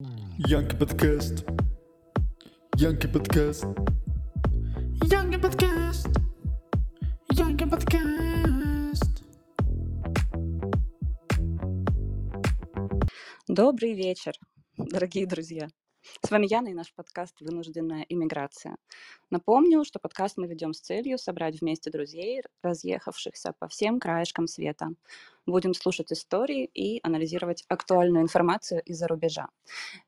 Янки подкаст. Янки подкаст. Янки подкаст. Янки подкаст. Добрый вечер, дорогие друзья. С вами Яна и наш подкаст «Вынужденная иммиграция». Напомню, что подкаст мы ведем с целью собрать вместе друзей, разъехавшихся по всем краешкам света. Будем слушать истории и анализировать актуальную информацию из-за рубежа.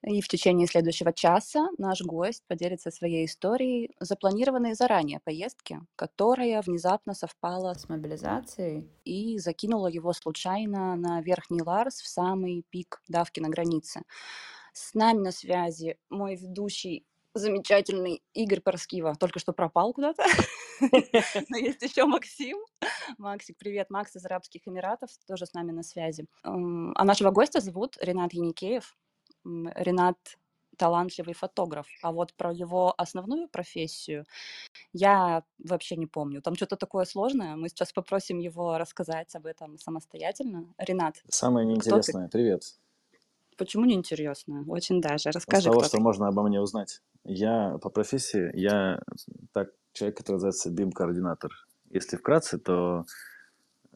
И в течение следующего часа наш гость поделится своей историей запланированной заранее поездки, которая внезапно совпала с мобилизацией и закинула его случайно на Верхний Ларс в самый пик давки на границе. С нами на связи мой ведущий замечательный Игорь Парскива. Только что пропал куда-то. Но есть еще Максим. Максик, привет. Макс из Арабских Эмиратов тоже с нами на связи. А нашего гостя зовут Ренат Яникеев. Ренат талантливый фотограф. А вот про его основную профессию я вообще не помню. Там что-то такое сложное. Мы сейчас попросим его рассказать об этом самостоятельно. Ренат. Самое неинтересное. Привет. Почему неинтересно? Очень даже. С Расскажи, того, кто что можно обо мне узнать. Я по профессии, я так, человек, который называется BIM-координатор. Если вкратце, то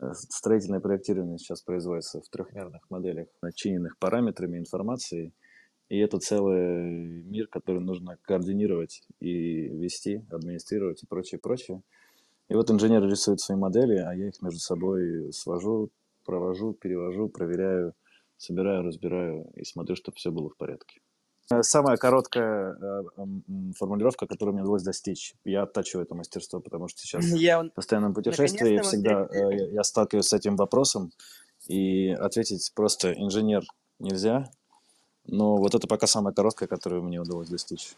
э, строительное проектирование сейчас производится в трехмерных моделях, начиненных параметрами, информацией. И это целый мир, который нужно координировать и вести, администрировать и прочее, прочее. И вот инженеры рисуют свои модели, а я их между собой свожу, провожу, перевожу, проверяю, собираю, разбираю и смотрю, чтобы все было в порядке. Э, Самая короткая э, формулировка, которую мне удалось достичь. Я оттачиваю это мастерство, потому что сейчас Я в постоянном путешествии мы всегда э, я я сталкиваюсь с этим вопросом, и ответить просто инженер нельзя. Но вот это пока самая короткая, которую мне удалось достичь.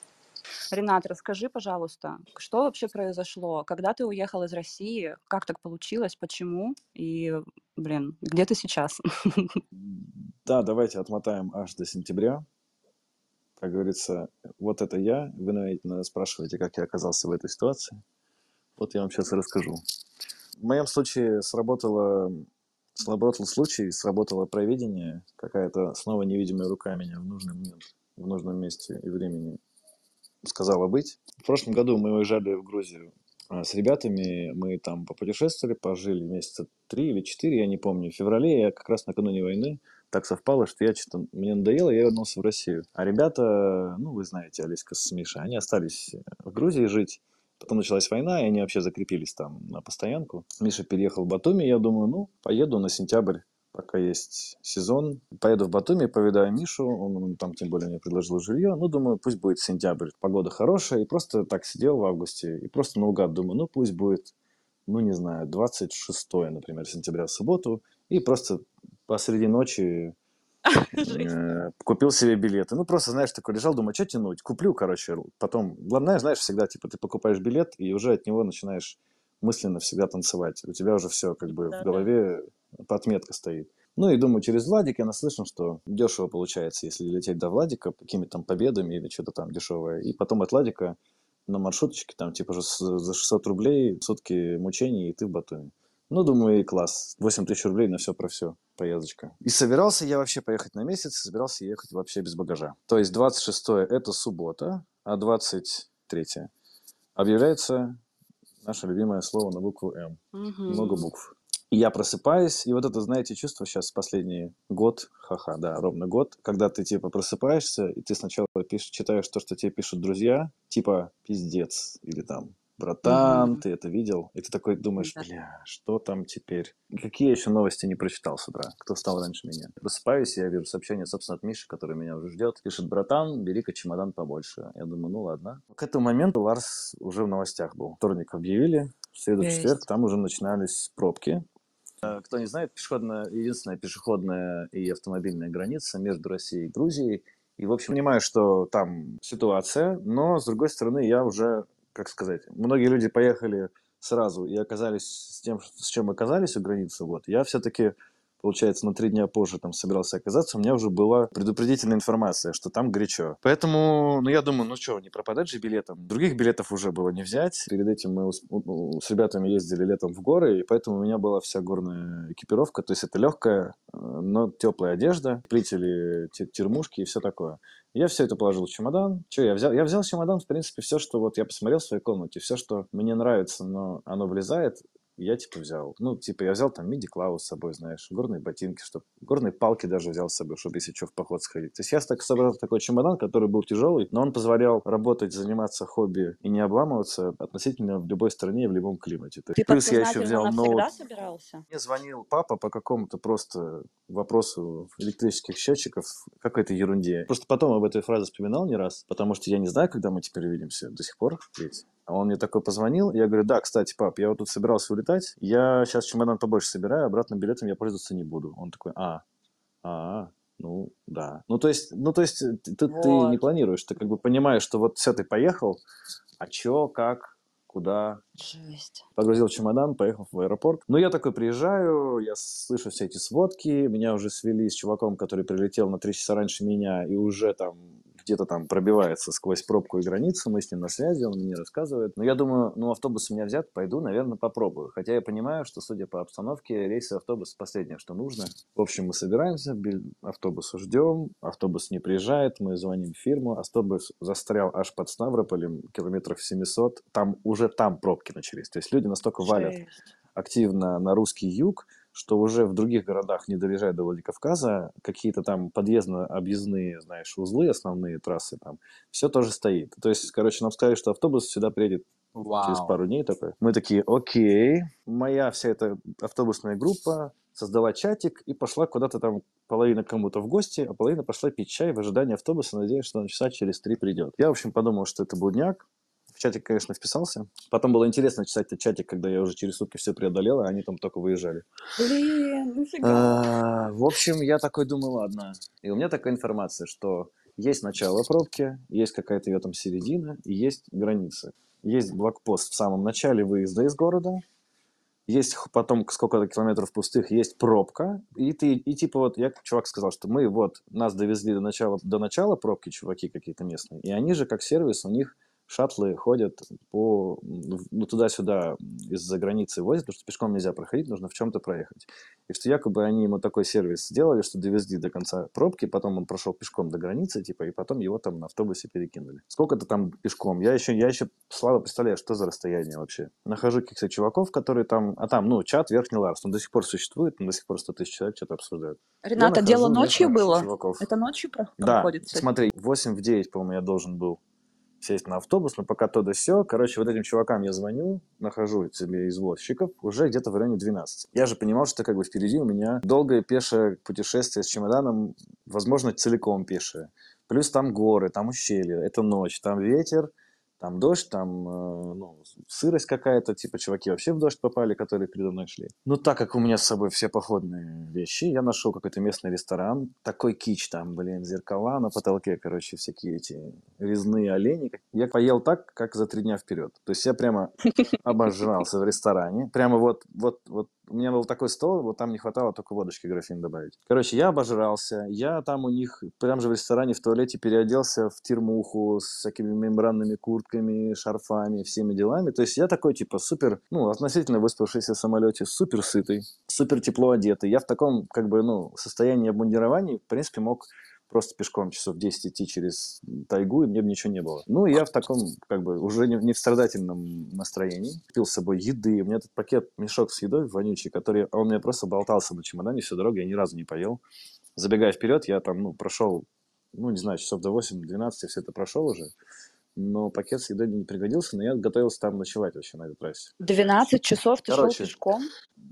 Ренат, расскажи, пожалуйста, что вообще произошло? Когда ты уехал из России? Как так получилось? Почему? И, блин, где ты сейчас? Да, давайте отмотаем аж до сентября. Как говорится, вот это я. Вы, наверное, спрашиваете, как я оказался в этой ситуации. Вот я вам сейчас расскажу. В моем случае сработало, сработал случай, сработало проведение, какая-то снова невидимая рука меня в нужный момент, в нужном месте и времени сказала быть. В прошлом году мы уезжали в Грузию а, с ребятами, мы там попутешествовали, пожили месяца три или четыре, я не помню. В феврале, я как раз накануне войны, так совпало, что я что-то, мне надоело, я вернулся в Россию. А ребята, ну, вы знаете, Алиска с Мишей, они остались в Грузии жить. Потом началась война, и они вообще закрепились там на постоянку. Миша переехал в Батуми, я думаю, ну, поеду на сентябрь, пока есть сезон. Поеду в Батуми, повидаю Мишу, он, он там тем более мне предложил жилье. Ну, думаю, пусть будет сентябрь, погода хорошая. И просто так сидел в августе, и просто наугад думаю, ну, пусть будет, ну, не знаю, 26, например, сентября в субботу. И просто посреди ночи э, купил себе билеты. Ну, просто, знаешь, такой лежал, думаю, что тянуть? Куплю, короче. Потом, главное, знаешь, всегда, типа, ты покупаешь билет, и уже от него начинаешь мысленно всегда танцевать. У тебя уже все как бы в голове подметка стоит. Ну и думаю, через Владик я наслышан, что дешево получается, если лететь до Владика какими-то там победами или что-то там дешевое. И потом от Владика на маршруточке там типа же за 600 рублей сутки мучений, и ты в Батуми. Ну, думаю, и класс. 8 тысяч рублей на все про все поездочка. И собирался я вообще поехать на месяц, собирался ехать вообще без багажа. То есть 26 это суббота, а 23 объявляется наше любимое слово на букву М. Много Мгм. букв. И я просыпаюсь, и вот это, знаете, чувство сейчас последний год, ха-ха, да, ровно год, когда ты, типа, просыпаешься, и ты сначала пишешь, читаешь то, что тебе пишут друзья, типа, пиздец, или там, братан, ты это видел? И ты такой думаешь, Да. бля, что там теперь? Какие еще новости не прочитал с утра? Кто встал раньше меня? Просыпаюсь, я вижу сообщение, собственно, от Миши, который меня уже ждет. Пишет, братан, бери-ка чемодан побольше. Я думаю, ну ладно. К этому моменту Ларс уже в новостях был. Вторник объявили, в среду, в четверг там уже начинались пробки. Э, Кто не знает, пешеходная, единственная пешеходная и автомобильная граница между Россией и Грузией. И, в общем, понимаю, что там ситуация, но, с другой стороны, я уже, как сказать, многие люди поехали сразу и оказались с тем, с чем оказались у границы. Вот. Я все-таки получается, на три дня позже там собирался оказаться, у меня уже была предупредительная информация, что там горячо. Поэтому, ну, я думаю, ну что, не пропадать же билетом. Других билетов уже было не взять. Перед этим мы с, с ребятами ездили летом в горы, и поэтому у меня была вся горная экипировка. То есть это легкая, но теплая одежда, плители, термушки и все такое. Я все это положил в чемодан. Что я взял? Я взял в чемодан, в принципе, все, что вот я посмотрел в своей комнате, все, что мне нравится, но оно влезает, я типа взял. Ну, типа я взял там миди-клаву с собой, знаешь, горные ботинки, чтобы горные палки даже взял с собой, чтобы если что в поход сходить. То есть я так собрал такой чемодан, который был тяжелый, но он позволял работать, заниматься хобби и не обламываться относительно в любой стране и в любом климате. То есть, Ты плюс я еще взял ноут. собирался? Мне звонил папа по какому-то просто вопросу электрических счетчиков, какой-то ерунде. Просто потом об этой фразе вспоминал не раз, потому что я не знаю, когда мы теперь увидимся до сих пор ведь. Он мне такой позвонил, я говорю, да, кстати, пап, я вот тут собирался улетать, я сейчас чемодан побольше собираю, обратным билетом я пользоваться не буду. Он такой, а, а, ну, да. Ну, то есть, ну, то есть ты, вот. ты не планируешь, ты как бы понимаешь, что вот все, ты поехал, а чё, как, куда. Жесть. Погрузил чемодан, поехал в аэропорт. Ну, я такой приезжаю, я слышу все эти сводки, меня уже свели с чуваком, который прилетел на три часа раньше меня и уже там где-то там пробивается сквозь пробку и границу, мы с ним на связи, он мне рассказывает. Но я думаю, ну автобус у меня взят, пойду, наверное, попробую. Хотя я понимаю, что, судя по обстановке, рейсы автобус последнее, что нужно. В общем, мы собираемся, автобус ждем, автобус не приезжает, мы звоним в фирму, автобус застрял аж под Ставрополем, километров 700, там уже там пробки начались. То есть люди настолько валят активно на русский юг, что уже в других городах, не доезжая до Владикавказа, какие-то там подъездно-объездные, знаешь, узлы, основные трассы там, все тоже стоит. То есть, короче, нам сказали, что автобус сюда приедет Вау. через пару дней такой. Мы такие, окей. Моя вся эта автобусная группа создала чатик и пошла куда-то там половина кому-то в гости, а половина пошла пить чай в ожидании автобуса, надеясь, что он часа через три придет. Я, в общем, подумал, что это будняк, чатик, конечно, вписался. Потом было интересно читать этот чатик, когда я уже через сутки все преодолел, а они там только выезжали. Блин, нифига. А, в общем, я такой думаю, ладно. И у меня такая информация, что есть начало пробки, есть какая-то ее там середина, и есть граница. Есть блокпост в самом начале выезда из города, есть потом сколько-то километров пустых, есть пробка, и ты, и типа вот, я, чувак сказал, что мы вот, нас довезли до начала, до начала пробки, чуваки какие-то местные, и они же как сервис, у них шаттлы ходят по, ну, туда-сюда из-за границы возят, потому что пешком нельзя проходить, нужно в чем-то проехать. И что якобы они ему такой сервис сделали, что довезли до конца пробки, потом он прошел пешком до границы, типа, и потом его там на автобусе перекинули. Сколько-то там пешком. Я еще, я еще слабо представляю, что за расстояние вообще. Нахожу каких-то чуваков, которые там, а там, ну, чат Верхний Ларс, он до сих пор существует, он до сих пор 100 тысяч человек что-то обсуждают. Рената, дело ночью было? Чуваков. Это ночью проходит? Да, смотри, 8 в 9, по-моему, я должен был сесть на автобус, но пока то да все. Короче, вот этим чувакам я звоню, нахожу себе извозчиков уже где-то в районе 12. Я же понимал, что как бы впереди у меня долгое пешее путешествие с чемоданом, возможно, целиком пешее. Плюс там горы, там ущелья, это ночь, там ветер, там дождь, там э, ну, сырость какая-то, типа чуваки вообще в дождь попали, которые передо мной шли. Ну, так как у меня с собой все походные вещи, я нашел какой-то местный ресторан, такой кич там, блин, зеркала на потолке, короче, всякие эти резные олени. Я поел так, как за три дня вперед. То есть я прямо обожрался в ресторане, прямо вот, вот, вот у меня был такой стол, вот там не хватало только водочки графин добавить. Короче, я обожрался. Я там у них, прям же в ресторане, в туалете переоделся в термуху с всякими мембранными куртками, шарфами, всеми делами. То есть я такой, типа, супер, ну, относительно выспавшийся в самолете, супер сытый, супер тепло одетый. Я в таком, как бы, ну, состоянии обмундирования, в принципе, мог просто пешком часов 10 идти через тайгу, и мне бы ничего не было. Ну, я в таком, как бы, уже не, не в страдательном настроении. Купил с собой еды. У меня этот пакет, мешок с едой вонючий, который, он мне просто болтался на чемодане всю дорогу, я ни разу не поел. Забегая вперед, я там, ну, прошел, ну, не знаю, часов до 8-12 все это прошел уже но пакет с едой не пригодился, но я готовился там ночевать вообще на этой трассе. 12 часов ты Короче, шел пешком?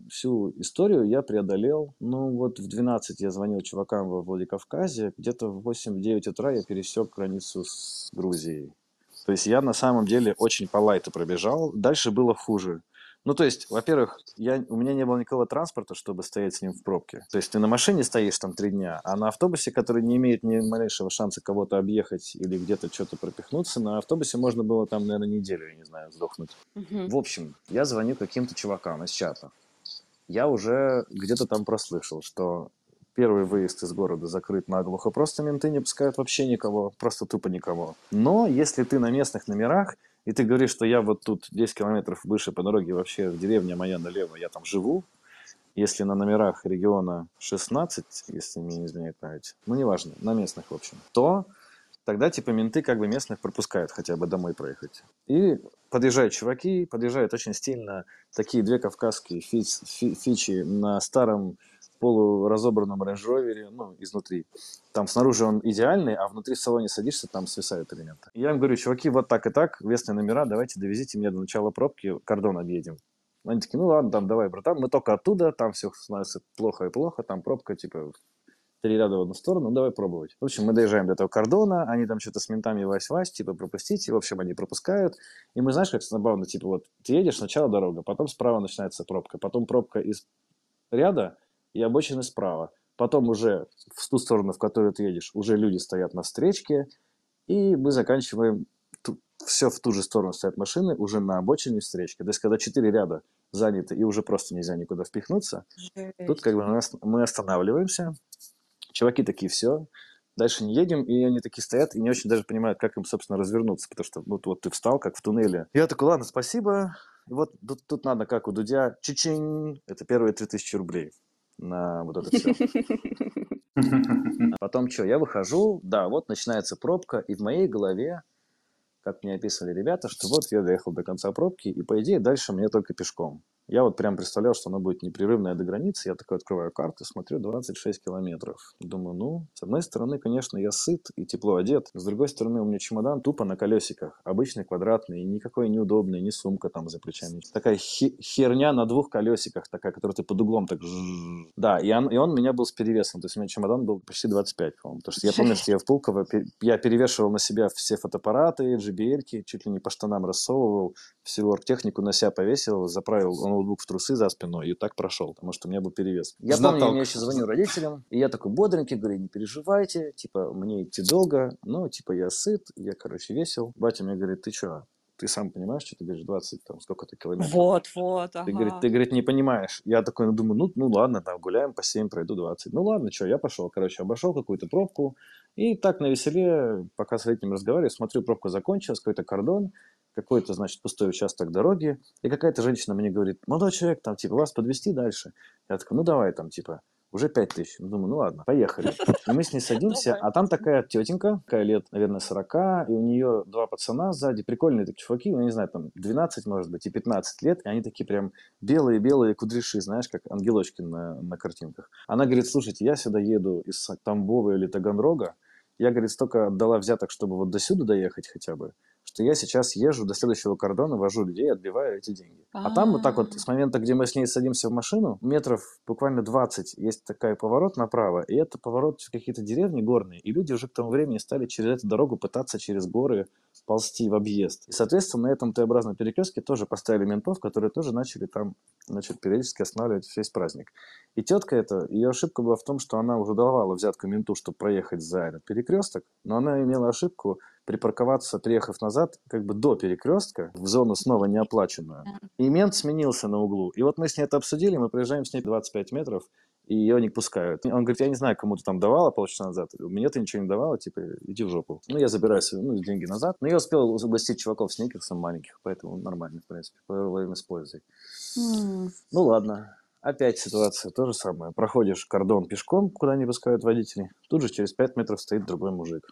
Всю историю я преодолел. Ну вот в 12 я звонил чувакам во Владикавказе, где-то в 8-9 утра я пересек границу с Грузией. То есть я на самом деле очень по лайту пробежал. Дальше было хуже. Ну, то есть, во-первых, я, у меня не было никакого транспорта, чтобы стоять с ним в пробке. То есть ты на машине стоишь там три дня, а на автобусе, который не имеет ни малейшего шанса кого-то объехать или где-то что-то пропихнуться, на автобусе можно было там, наверное, неделю, я не знаю, сдохнуть. Угу. В общем, я звоню каким-то чувакам из чата. я уже где-то там прослышал, что первый выезд из города закрыт наглухо, просто менты не пускают вообще никого, просто тупо никого. Но если ты на местных номерах, и ты говоришь, что я вот тут 10 километров выше по дороге, вообще в деревне моя налево, я там живу, если на номерах региона 16, если мне не изменяет память, ну неважно, на местных в общем, то тогда типа менты как бы местных пропускают хотя бы домой проехать. И подъезжают чуваки, подъезжают очень стильно такие две кавказские фи фи фичи на старом полуразобранном Range Rover, ну, изнутри. Там снаружи он идеальный, а внутри в салоне садишься, там свисают элементы. Я им говорю, чуваки, вот так и так, весные номера, давайте довезите меня до начала пробки, кордон объедем. Они такие, ну ладно, там давай, братан, мы только оттуда, там все становится плохо и плохо, там пробка, типа, три ряда в одну сторону, ну давай пробовать. В общем, мы доезжаем до этого кордона, они там что-то с ментами вась-вась, типа, пропустите, в общем, они пропускают. И мы, знаешь, как забавно, типа, вот ты едешь, сначала дорога, потом справа начинается пробка, потом пробка из ряда и обочины справа. Потом уже в ту сторону, в которую ты едешь, уже люди стоят на встречке, и мы заканчиваем все в ту же сторону стоят машины, уже на обочине встречки. То есть, когда четыре ряда заняты, и уже просто нельзя никуда впихнуться, Жесть. тут как бы мы останавливаемся, Чуваки такие, все, дальше не едем, и они такие стоят и не очень даже понимают, как им, собственно, развернуться, потому что вот, вот ты встал, как в туннеле. Я такой, ладно, спасибо. И вот тут, тут надо, как у Дудя, чичень, это первые 3000 рублей на вот это все. Потом что, я выхожу, да, вот начинается пробка, и в моей голове, как мне описывали ребята, что вот я доехал до конца пробки, и по идее дальше мне только пешком. Я вот прям представлял, что оно будет непрерывное до границы. Я такой открываю карту, смотрю 26 километров. Думаю, ну, с одной стороны, конечно, я сыт и тепло одет. С другой стороны, у меня чемодан тупо на колесиках. Обычный квадратный, никакой неудобный, ни сумка там за плечами. Такая херня на двух колесиках, такая, которую ты под углом так... Да, и он, и он у меня был с перевесом. То есть у меня чемодан был почти 25, по-моему. Потому что я помню, что я в Пулково, я перевешивал на себя все фотоаппараты, JBL, чуть ли не по штанам рассовывал, всю оргтехнику на себя повесил, заправил ноутбук в трусы за спину и так прошел, потому что у меня был перевес. Я Знаток. помню, я еще звоню родителям, и я такой бодренький, говорю, не переживайте, типа, мне идти долго, но, типа, я сыт, я, короче, весел. Батя мне говорит, ты что, ты сам понимаешь, что ты говоришь 20, там, сколько-то километров. Вот, вот, ага. Ты, говорит, ты, говорит, не понимаешь. Я такой, ну, думаю, ну, ну ладно, там, гуляем по 7, пройду 20. Ну, ладно, что, я пошел, короче, обошел какую-то пробку, и так на веселе, пока с этим разговариваю, смотрю, пробка закончилась, какой-то кордон, какой-то, значит, пустой участок дороги, и какая-то женщина мне говорит, молодой человек, там, типа, вас подвести дальше? Я такой, ну, давай, там, типа, уже пять тысяч. Думаю, ну ладно, поехали. И мы с ней садимся, а там такая тетенька, такая лет, наверное, 40, и у нее два пацана сзади, прикольные такие чуваки, ну, не знаю, там 12, может быть, и 15 лет, и они такие прям белые-белые кудряши, знаешь, как ангелочки на, на картинках. Она говорит, слушайте, я сюда еду из Тамбова или Таганрога, я, говорит, столько отдала взяток, чтобы вот до сюда доехать хотя бы, что я сейчас езжу до следующего кордона, вожу людей, отбиваю эти деньги. А там вот так вот с момента, где мы с ней садимся в машину, метров буквально 20, есть такой поворот направо, и это поворот в какие-то деревни горные, и люди уже к тому времени стали через эту дорогу пытаться через горы ползти в объезд. И, соответственно, на этом Т-образном перекрестке тоже поставили ментов, которые тоже начали там, значит, периодически останавливать весь праздник. И тетка эта, ее ошибка была в том, что она уже давала взятку менту, чтобы проехать за этот перекресток, но она имела ошибку припарковаться, приехав назад, как бы до перекрестка, в зону снова неоплаченную. И мент сменился на углу. И вот мы с ней это обсудили, мы проезжаем с ней 25 метров, и ее не пускают. Он говорит, я не знаю, кому ты там давала полчаса назад, мне ты ничего не давала, типа, иди в жопу. Ну, я забираю себе, ну, деньги назад. Но я успел угостить чуваков сникерсом маленьких, поэтому нормально, в принципе, во время с пользой. Mm. Ну, ладно. Опять ситуация то же самое. Проходишь кордон пешком, куда не пускают водители. Тут же через 5 метров стоит другой мужик.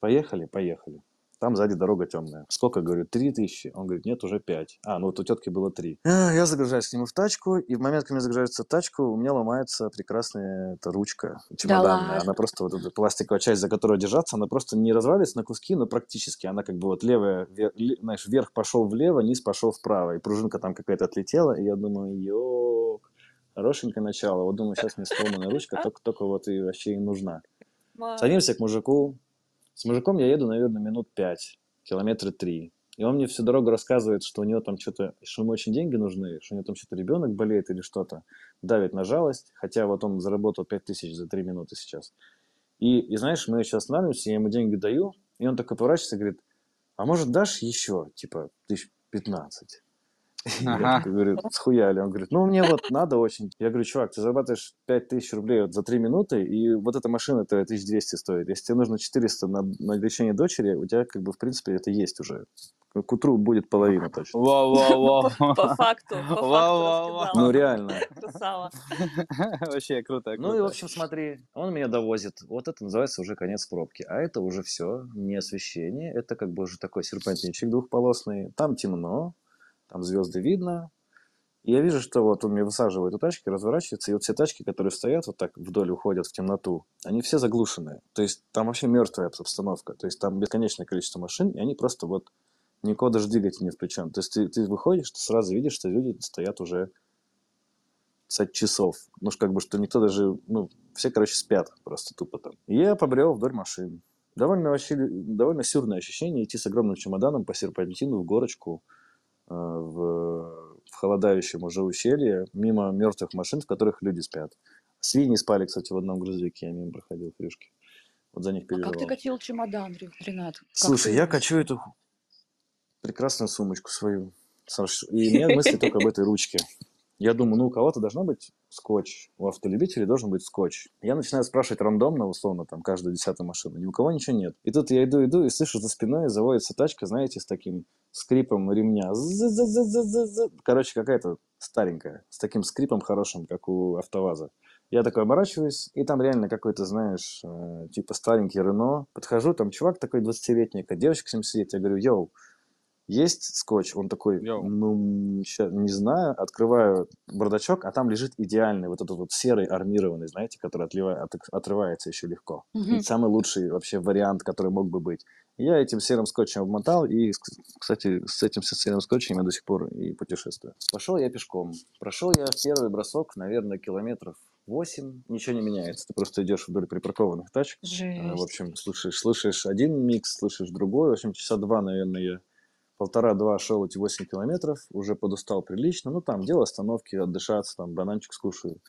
Поехали, поехали. Там сзади дорога темная. Сколько, говорю, три тысячи? Он говорит, нет, уже пять. А, ну вот у тетки было три. А, я загружаюсь к нему в тачку, и в момент, когда мне загружается в тачку, у меня ломается прекрасная эта ручка чемоданная. Да она просто, вот эта пластиковая часть, за которую держаться, она просто не развалится на куски, но практически. Она как бы вот левая, вер, знаешь, вверх пошел влево, низ пошел вправо. И пружинка там какая-то отлетела, и я думаю, ёк, хорошенькое начало. Вот думаю, сейчас мне сломанная ручка, только, только вот и вообще и нужна. Садимся к мужику, с мужиком я еду, наверное, минут пять, километры три. И он мне всю дорогу рассказывает, что у него там что-то, что ему очень деньги нужны, что у него там что-то ребенок болеет или что-то. Давит на жалость, хотя вот он заработал 5000 за три минуты сейчас. И, и знаешь, мы сейчас останавливаемся, я ему деньги даю, и он такой поворачивается и говорит, а может дашь еще, типа, тысяч 15? Ага. такой говорю, схуяли. Он говорит, ну, мне вот надо очень. Я говорю, чувак, ты зарабатываешь 5000 рублей вот за 3 минуты, и вот эта машина-то 1200 стоит. Если тебе нужно 400 на, на лечение дочери, у тебя, как бы, в принципе, это есть уже. К утру будет половина точно. Вау-вау-вау. По факту, по факту. Ну, реально. Красава. Вообще круто, Ну и, в общем, смотри, он меня довозит. Вот это называется уже конец пробки. А это уже все, не освещение. Это как бы уже такой серпантинчик двухполосный. Там темно, там звезды видно. И я вижу, что вот он мне высаживает у тачки, разворачивается, и вот все тачки, которые стоят вот так вдоль, уходят в темноту, они все заглушенные. То есть там вообще мертвая обстановка. То есть там бесконечное количество машин, и они просто вот никуда даже двигатель не включен. То есть ты, ты выходишь, ты сразу видишь, что люди стоят уже 50 часов. Ну, как бы, что никто даже, ну, все, короче, спят просто тупо там. И я побрел вдоль машин. Довольно вообще, довольно сюрное ощущение идти с огромным чемоданом по серпантину в горочку в, в холодающем уже ущелье, мимо мертвых машин, в которых люди спят. Свиньи спали, кстати, в одном грузовике, я мимо проходил, фрюшки. Вот за них А как ты переживал. катил чемодан, Ре- Ренат? Как Слушай, ты- я качу эту прекрасную сумочку свою. Саш, И у меня мысли только об этой ручке. Я думаю, ну у кого-то должно быть скотч, у автолюбителей должен быть скотч. Я начинаю спрашивать рандомно, условно, там, каждую десятую машину. Ни у кого ничего нет. И тут я иду, иду, и слышу за спиной заводится тачка, знаете, с таким скрипом ремня. Короче, какая-то старенькая, с таким скрипом хорошим, как у АвтоВАЗа. Я такой оборачиваюсь, и там реально какой-то, знаешь, э, типа старенький Рено. Подхожу, там чувак такой 20-летний, какая девочка с ним сидит. Я говорю, йоу, есть скотч? Он такой, Йоу. ну, ща- не знаю. Открываю бардачок, а там лежит идеальный вот этот вот серый армированный, знаете, который отлива- от- отрывается еще легко. Мгм. самый лучший вообще вариант, который мог бы быть. Я этим серым скотчем обмотал, и, кстати, с этим серым скотчем я до сих пор и путешествую. Пошел я пешком. Прошел я первый бросок, наверное, километров 8. Ничего не меняется. Ты просто идешь вдоль припаркованных тачек. В Жесть. общем, слушаешь, слышишь один микс, слышишь другой. В общем, часа два, наверное, я полтора-два шел эти 8 километров, уже подустал прилично. Ну, там, делал остановки, отдышаться, там, бананчик скушаю.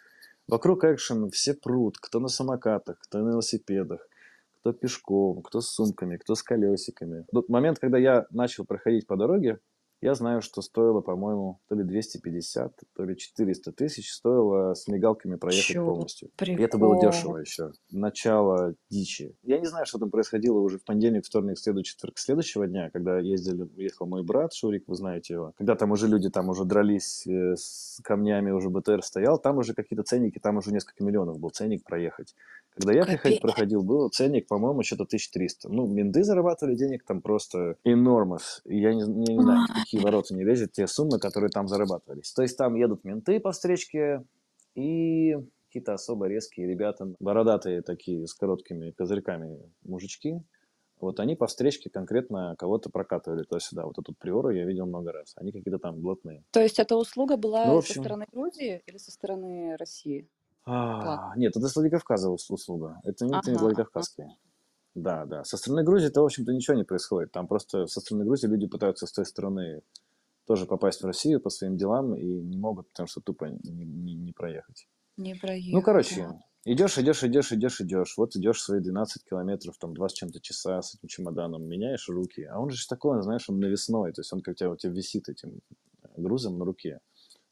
Вокруг экшен, все прут, кто на самокатах, кто на велосипедах, кто пешком, кто с сумками, кто с колесиками. Тот момент, когда я начал проходить по дороге, я знаю, что стоило, по-моему, то ли 250, то ли 400 тысяч стоило с мигалками проехать Чё? полностью. И это было Прикол. дешево еще. Начало дичи. Я не знаю, что там происходило уже в понедельник, вторник, среду, четверг следующего дня, когда ездили, ехал мой брат Шурик, вы знаете его. Когда там уже люди там уже дрались э, с камнями, уже БТР стоял, там уже какие-то ценники, там уже несколько миллионов был ценник проехать. Когда я приходил, проходил, был ценник, по-моему, что-то 1300. Ну, менты зарабатывали денег там просто enormous. Я не, не- не знаю, в какие ворота не лезет те суммы, которые там зарабатывались. То есть там едут менты по встречке и какие-то особо резкие ребята, бородатые такие, с короткими козырьками мужички. Вот они по встречке конкретно кого-то прокатывали туда-сюда. Вот эту приору я видел много раз. Они какие-то там блатные. То есть эта услуга была Ну, в со общем- стороны Грузии или со стороны России? А, нет, это с Владикавказа ус- услуга. Это не, это не Ага, Владикавказские. Да, да. Со стороны Грузии-то, в общем-то, ничего не происходит. Там просто со стороны Грузии люди пытаются с той стороны тоже попасть в Россию по своим делам и не могут, потому что тупо не, не- не проехать. Не проехать. Ну, короче, идешь, идешь, идешь, идешь, идешь. Вот идешь свои 12 километров, там, 2 с чем-то часа с этим чемоданом, меняешь руки. А он же такой, он, знаешь, он навесной. То есть он как у тебя, у тебя висит этим грузом на руке.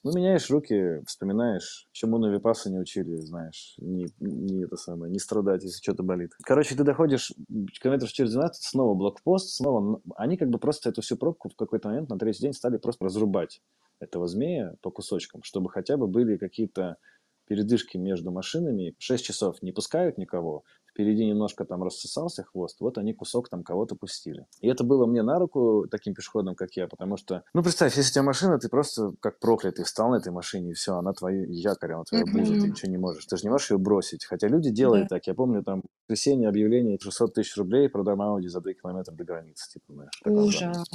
Ну, меняешь руки, вспоминаешь, чему на Випасу не учили, знаешь, не, не это самое, не страдать, если что-то болит. Короче, ты доходишь километров через 12, снова блокпост, снова... Они как бы просто эту всю пробку в какой-то момент на третий день стали просто разрубать этого змея по кусочкам, чтобы хотя бы были какие-то передышки между машинами. 6 часов не пускают никого, впереди немножко там рассосался хвост, вот они кусок там кого-то пустили. И это было мне на руку таким пешеходом, как я, потому что, ну, представь, если у тебя машина, ты просто как проклятый встал на этой машине, и все, она твой якорь, она твоя буза, ты ничего не можешь. Ты же не можешь ее бросить. Хотя люди делают Да. так. Я помню, там, в воскресенье объявление 600 тысяч рублей, продаем Ауди за 2 километра до границы. Типа, знаешь, Ужас.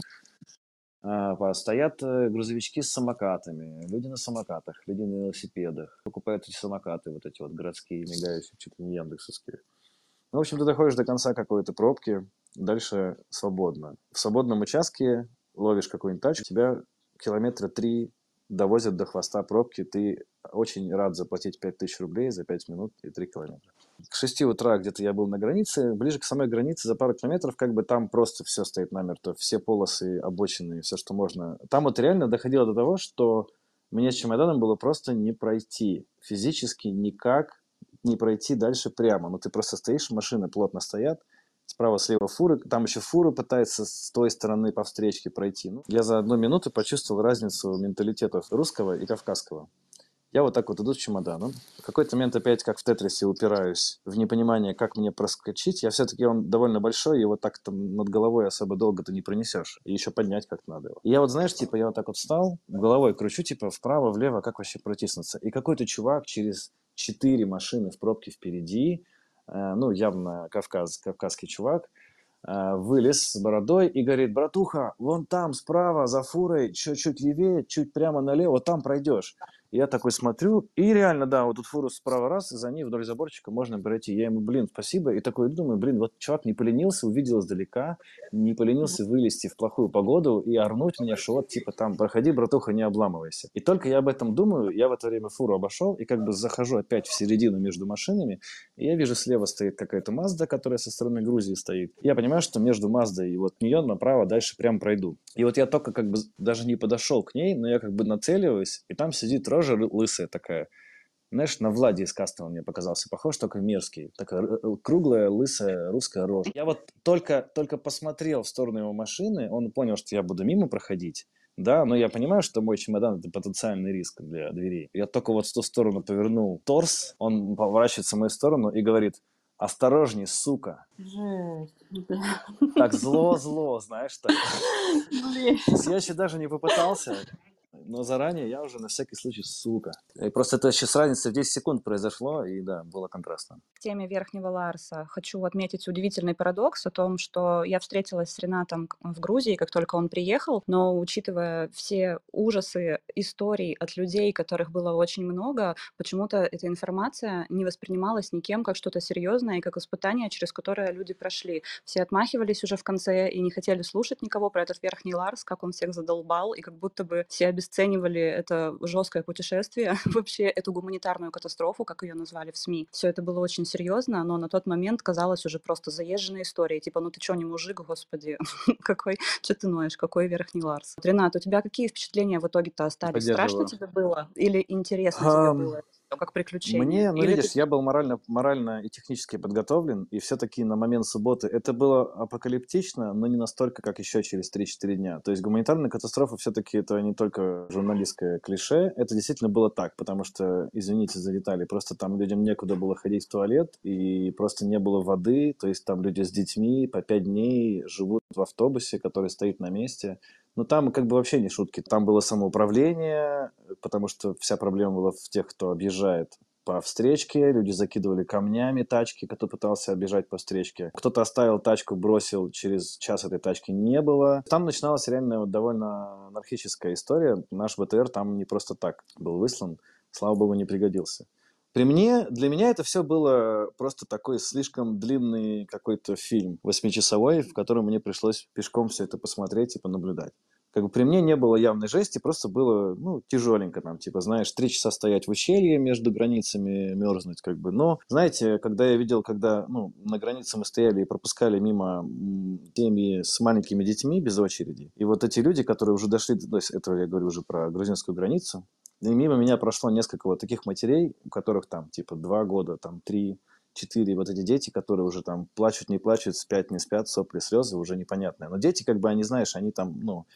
А, Стоят э, грузовички с самокатами, люди на самокатах, люди на велосипедах, покупают эти самокаты, вот эти вот городские, мигающие, что-то не яндексовские. Ну, в общем, ты доходишь до конца какой-то пробки, дальше свободно. В свободном участке ловишь какую-нибудь тачку, тебя километра три довозят до хвоста пробки, ты очень рад заплатить 5000 рублей за 5 минут и 3 километра. К 6 утра где-то я был на границе. Ближе к самой границе, за пару километров, как бы там просто все стоит намертво. Все полосы, обочины, все, что можно. Там вот реально доходило до того, что мне с чемоданом было просто не пройти. Физически никак не пройти дальше прямо. Ну, ты просто стоишь, машины плотно стоят, справа-слева фуры, там еще фуры пытаются с той стороны по встречке пройти. Ну, я за одну минуту почувствовал разницу менталитетов русского и кавказского. Я вот так вот иду с чемоданом. В какой-то момент опять, как в Тетрисе, упираюсь в непонимание, как мне проскочить. Я все-таки, он довольно большой, и вот так там над головой особо долго ты не пронесешь. И еще поднять как надо его. И я вот, знаешь, типа, я вот так вот встал, головой кручу, типа, вправо, влево, как вообще протиснуться. И какой-то чувак через четыре машины в пробке впереди, э, ну, явно кавказ, кавказский чувак, э, вылез с бородой и говорит, братуха, вон там справа за фурой, чуть-чуть левее, чуть прямо налево, там пройдешь. Я такой смотрю, и реально, да, вот тут фуру справа раз, и за ней вдоль заборчика можно пройти. Я ему, блин, спасибо. И такой думаю, блин, вот чувак не поленился, увидел издалека, не поленился вылезти в плохую погоду и орнуть мне, что вот, типа, там, проходи, братуха, не обламывайся. И только я об этом думаю, я в это время фуру обошел, и как бы захожу опять в середину между машинами, и я вижу, слева стоит какая-то Мазда, которая со стороны Грузии стоит. Я понимаю, что между Маздой и вот нее направо дальше прям пройду. И вот я только как бы даже не подошел к ней, но я как бы нацеливаюсь, и там сидит рожа лысая такая. Знаешь, на Влади из Кастова мне показался похож, только мерзкий. Такая круглая, лысая русская рожа. Я вот только, только посмотрел в сторону его машины, он понял, что я буду мимо проходить. Да, но я понимаю, что мой чемодан – это потенциальный риск для дверей. Я только вот в ту сторону повернул торс, он поворачивается в мою сторону и говорит, осторожней, сука. Жесть, бля. Так зло-зло, знаешь, так. Блин. Я еще даже не попытался, но заранее я уже на всякий случай сука. И просто это сейчас разница в 10 секунд произошло, и да, было контрастно. В теме Верхнего Ларса хочу отметить удивительный парадокс о том, что я встретилась с Ренатом в Грузии, как только он приехал, но учитывая все ужасы историй от людей, которых было очень много, почему-то эта информация не воспринималась никем как что-то серьезное и как испытание, через которое люди прошли. Все отмахивались уже в конце и не хотели слушать никого про этот Верхний Ларс, как он всех задолбал, и как будто бы все обесценивали это жесткое путешествие, вообще эту гуманитарную катастрофу, как ее назвали в СМИ. Все это было очень серьезно, но на тот момент казалось уже просто заезженной историей. Типа, ну ты что, не мужик, господи, какой, что ты ноешь, какой верхний Ларс. Ренат, у тебя какие впечатления в итоге-то остались? Страшно тебе было или интересно тебе было? Как приключение? Мне, ну Или видишь, ты- я был морально, морально и технически подготовлен, и все-таки на момент субботы это было апокалиптично, но не настолько, как еще через 3-4 дня. То есть гуманитарная катастрофа все-таки это не только журналистское клише, это действительно было так, потому что, извините за детали, просто там людям некуда было ходить в туалет, и просто не было воды, то есть там люди с детьми по 5 дней живут в автобусе, который стоит на месте, но там как бы вообще не шутки. Там было самоуправление, потому что вся проблема была в тех, кто объезжает по встречке, люди закидывали камнями тачки, кто пытался объезжать по встречке. Кто-то оставил тачку, бросил, через час этой тачки не было. Там начиналась реально вот довольно анархическая история. Наш БТР там не просто так был выслан, слава богу, не пригодился. При мне, для меня это все было просто такой слишком длинный какой-то фильм, восьмичасовой, в котором мне пришлось пешком все это посмотреть и понаблюдать. Как бы при мне не было явной жести, просто было, ну, тяжеленько там, типа, знаешь, три часа стоять в ущелье между границами, мерзнуть, как бы. Но, знаете, когда я видел, когда, ну, на границе мы стояли и пропускали мимо м, семьи с маленькими детьми без очереди, и вот эти люди, которые уже дошли, то есть это я говорю уже про грузинскую границу, и мимо меня прошло несколько вот таких матерей, у которых там типа два года, там три, четыре, вот эти дети, которые уже там плачут, не плачут, спят, не спят, сопли, слезы, уже непонятные. Но дети, как бы, они, знаешь, они там, ну,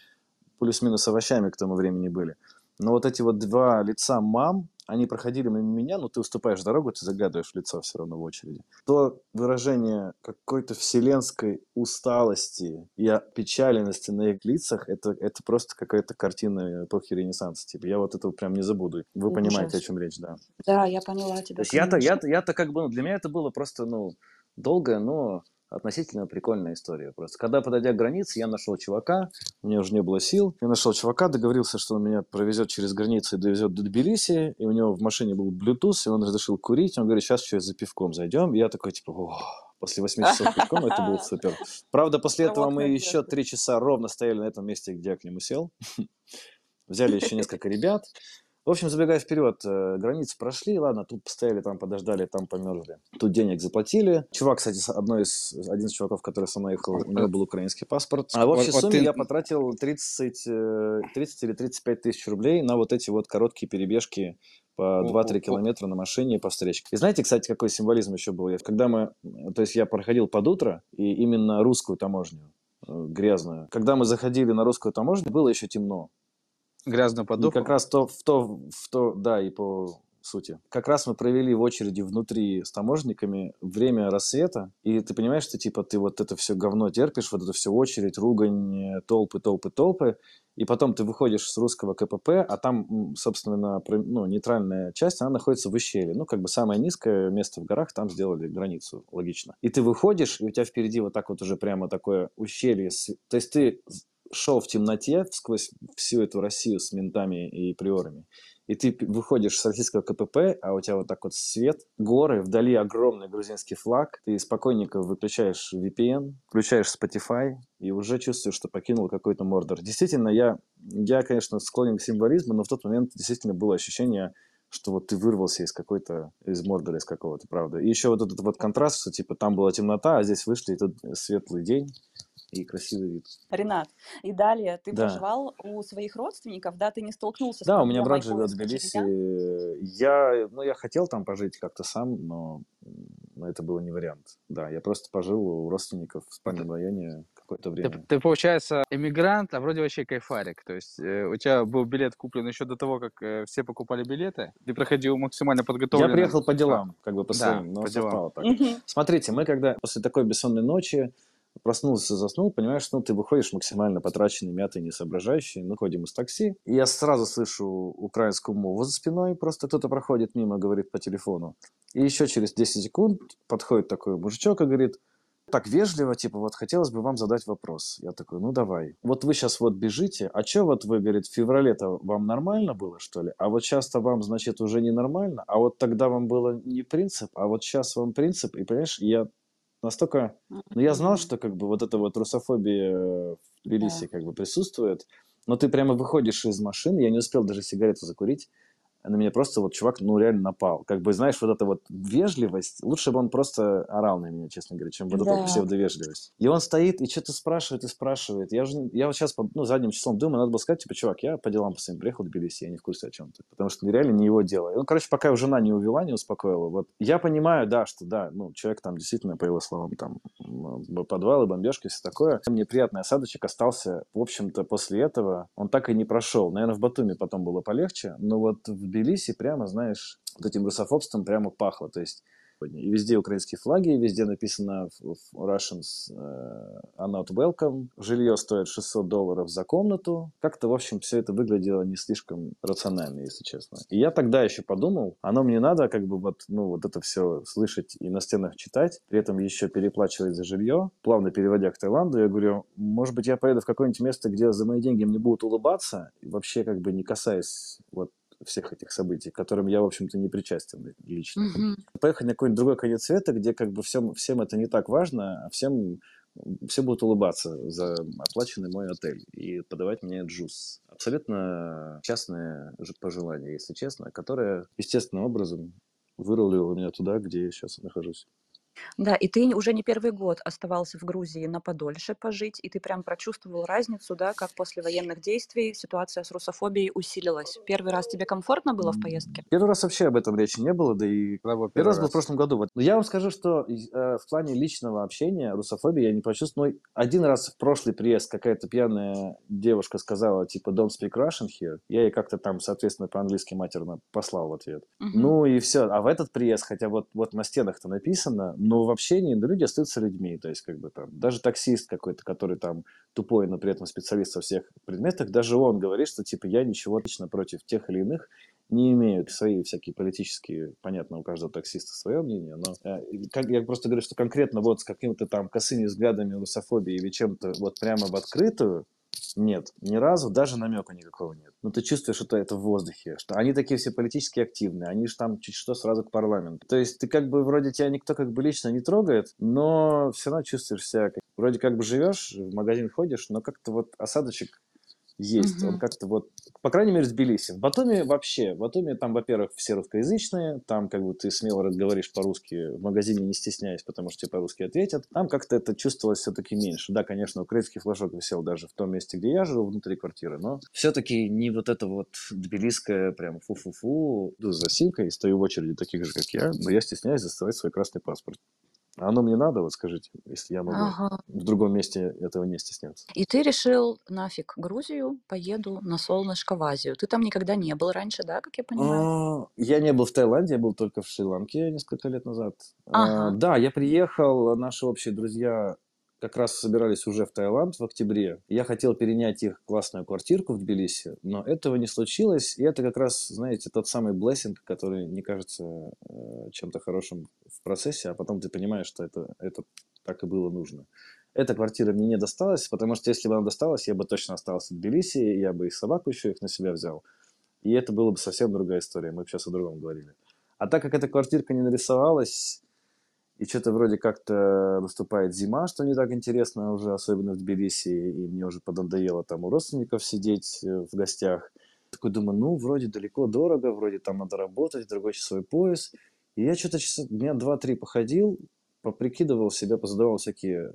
плюс-минус овощами к тому времени были. Но вот эти вот два лица мам, они проходили мимо меня, но ты уступаешь дорогу, ты заглядываешь в лицо все равно в очереди. То выражение какой-то вселенской усталости и опечаленности на их лицах, это, это просто какая-то картина эпохи Ренессанса. Типа, я вот этого прям не забуду. Вы Ужас. понимаете, о чем речь, да. Да, я поняла тебя. Я-то, я-то, я-то как бы, ну, для меня это было просто, ну, долгое, но относительно прикольная история. Просто. Когда, подойдя к границе, я нашел чувака, у меня уже не было сил, я нашел чувака, договорился, что он меня провезет через границу и довезет до Тбилиси, и у него в машине был Bluetooth, и он разрешил курить, он говорит, сейчас еще за пивком зайдем, и я такой, типа, «О, после 8 часов пивком это было супер. Правда, после этого Рывок мы еще 3 часа ровно стояли на этом месте, где я к нему сел, взяли еще несколько ребят, В общем, забегая вперед, э, границы прошли, ладно, тут постояли, там подождали, там померзли. Тут денег заплатили. Чувак, кстати, одной из, один из чуваков, который со мной ехал, у него был украинский паспорт. А в общей Вот- вот сумме ты- я потратил 30, э, 30 или 35 тысяч рублей на вот эти вот короткие перебежки по О, 2-3 о, о. километра на машине по встречке. И знаете, кстати, какой символизм еще был? Когда мы, э, то есть я проходил под утро, и именно русскую таможню, э, грязную. Когда мы заходили на русскую таможню, было еще темно. Грязную И подушку. как раз то, в то, в то, да, и по сути. Как раз мы провели в очереди внутри с таможенниками время рассвета, и ты понимаешь, что типа ты вот это все говно терпишь, вот это все очередь, ругань, толпы, толпы, толпы, и потом ты выходишь с русского КПП, а там, собственно, ну, нейтральная часть, она находится в ущелье. Ну, как бы самое низкое место в горах, там сделали границу, логично. И ты выходишь, и у тебя впереди вот так вот уже прямо такое ущелье. То есть ты шел в темноте сквозь всю эту Россию с ментами и приорами. И ты выходишь с российского КПП, а у тебя вот так вот свет, горы, вдали огромный грузинский флаг, ты спокойненько выключаешь VPN, включаешь Spotify и уже чувствуешь, что покинул какой-то Мордор. Действительно, я, я, конечно, склонен к символизму, но в тот момент действительно было ощущение, что вот ты вырвался из какой-то, из Мордора, из какого-то, правда. И еще вот этот вот контраст, что типа там была темнота, а здесь вышли, и тут светлый день и красивый вид. Ренат, и далее ты Да. проживал у своих родственников, да, ты не столкнулся с Да, у меня брат живет в? Тбилиси. Я, ну, я хотел там пожить как-то сам, но, но это было не вариант. Да, я просто пожил у родственников в спальном районе какое-то Ты, время. ты, получается, эмигрант, а вроде вообще кайфарик. То есть э, у тебя был билет куплен еще до того, как э, все покупали билеты. Ты проходил максимально Я подготовленно. приехал по делам, как бы по Да, своим, но по делам. так. Смотрите, мы когда после такой бессонной ночи проснулся, заснул, понимаешь, ну, ты выходишь максимально потраченный, мятый, не соображающий, мы ходим из такси, и я сразу слышу украинскую мову за спиной, просто кто-то проходит мимо, говорит по телефону. И еще через 10 секунд подходит такой мужичок и говорит, так вежливо, типа, вот хотелось бы вам задать вопрос. Я такой, ну давай. Вот вы сейчас вот бежите, а что вот вы, говорит, в феврале-то вам нормально было, что ли? А вот сейчас-то вам, значит, уже не нормально? А вот тогда вам было не принцип, а вот сейчас вам принцип? И, понимаешь, я настолько... Ну, я знал, что как бы вот эта вот русофобия в Тбилиси как бы присутствует, но ты прямо выходишь из машины, я не успел даже сигарету закурить, на меня просто вот чувак, ну, реально напал. Как бы, знаешь, вот эта вот вежливость, лучше бы он просто орал на меня, честно говоря, чем вот эта Да. вот псевдовежливость. И он стоит и что-то спрашивает и спрашивает. Я уже, я вот сейчас, ну, задним числом думаю, надо было сказать, типа, чувак, я по делам по своим приехал в Тбилиси, я не в курсе о чем ты. Потому что реально не его дело. И, Ну, короче, пока его жена не увела, не успокоила. Вот я понимаю, да, что да, ну, человек там действительно, по его словам, там подвалы, бомбежки, все такое. Мне приятный осадочек остался. В общем-то, после этого он так и не прошел. Наверное, в Батуми потом было полегче, но вот в Тбилиси прямо, знаешь, вот этим русофобством прямо пахло. То есть и везде украинские флаги, везде написано в- Russians э, are not welcome. Жилье стоит 600 долларов за комнату. Как-то, в общем, все это выглядело не слишком рационально, если честно. И я тогда еще подумал, оно мне надо как бы вот, ну, вот это все слышать и на стенах читать, при этом еще переплачивать за жилье, плавно переводя к Таиланду. Я говорю, может быть, я поеду в какое-нибудь место, где за мои деньги мне будут улыбаться, и вообще как бы не касаясь вот всех этих событий, к которым я, в общем-то, не причастен лично Мгм. поехать на какой-нибудь другой конец света, где как бы всем, всем это не так важно, а всем все будут улыбаться за оплаченный мой отель и подавать мне джус. Абсолютно частное пожелание, если честно, которое естественным образом вырулило меня туда, где я сейчас нахожусь. Да, и ты уже не первый год оставался в Грузии на подольше пожить, и ты прям прочувствовал разницу, да, как после военных действий ситуация с русофобией усилилась. Первый раз тебе комфортно было в поездке? Первый раз вообще об этом речи не было, да и Когда был Первый раз был в прошлом году. Вот. Но я вам скажу, что э, в плане личного общения русофобии я не почувствовал. Ну, один раз в прошлый приезд какая-то пьяная девушка сказала, типа, don't speak Russian here. Я ей как-то там, соответственно, по-английски матерно послал в ответ. Мгм. Ну и все. А в этот приезд, хотя вот, вот на стенах-то написано, но в общении ну, люди остаются людьми. То есть, как бы там, даже таксист какой-то, который там тупой, но при этом специалист во всех предметах, даже он говорит, что типа я ничего лично против тех или иных не имеют свои всякие политические, понятно, у каждого таксиста свое мнение, но э, как, я просто говорю, что конкретно вот с какими-то там косыми взглядами русофобии или чем-то вот прямо в открытую, нет, ни разу, даже намека никакого нет. Но ты чувствуешь, что это в воздухе, что они такие все политически активные, они же там чуть что сразу к парламенту. То есть ты как бы вроде тебя никто как бы лично не трогает, но все равно чувствуешь себя, вроде как бы живешь, в магазин ходишь, но как-то вот осадочек есть. Он Мгм. как-то вот, по крайней мере, в Тбилиси. В Батуми вообще. В Батуми там, во-первых, все русскоязычные, там как бы ты смело разговоришь по-русски, в магазине не стесняясь, потому что тебе по-русски ответят. Там как-то это чувствовалось все-таки меньше. Да, конечно, украинский флажок висел даже в том месте, где я жил, внутри квартиры, но все-таки не вот это вот тбилисское прям фу-фу-фу. Иду за симкой, стою в очереди таких же, как я, но я стесняюсь доставать свой красный паспорт. А оно мне надо, вот скажите, если я могу Ага. в другом месте этого не стесняться. И ты решил, нафиг Грузию, поеду на солнышко в Азию. Ты там никогда не был раньше, да, как я понимаю? А, Я не был в Таиланде, я был только в Шри-Ланке несколько лет назад. А, Ага. Да, я приехал, наши общие друзья как раз собирались уже в Таиланд в октябре. Я хотел перенять их классную квартирку в Тбилиси, но этого не случилось. И это как раз, знаете, тот самый блессинг, который не кажется э, чем-то хорошим процессе, а потом ты понимаешь, что это, это так и было нужно. Эта квартира мне не досталась, потому что если бы она досталась, я бы точно остался в Тбилиси, я бы и собаку еще их на себя взял. И это была бы совсем другая история. Мы бы сейчас о другом говорили. А так как эта квартирка не нарисовалась, и что-то вроде как-то наступает зима, что не так интересно уже, особенно в Тбилиси, и мне уже поднадоело там у родственников сидеть э, в гостях. Такой думаю, ну, вроде далеко, дорого, вроде там надо работать, другой часовой пояс. И я что-то часа дня два-три походил, поприкидывал себя, позадавал всякие,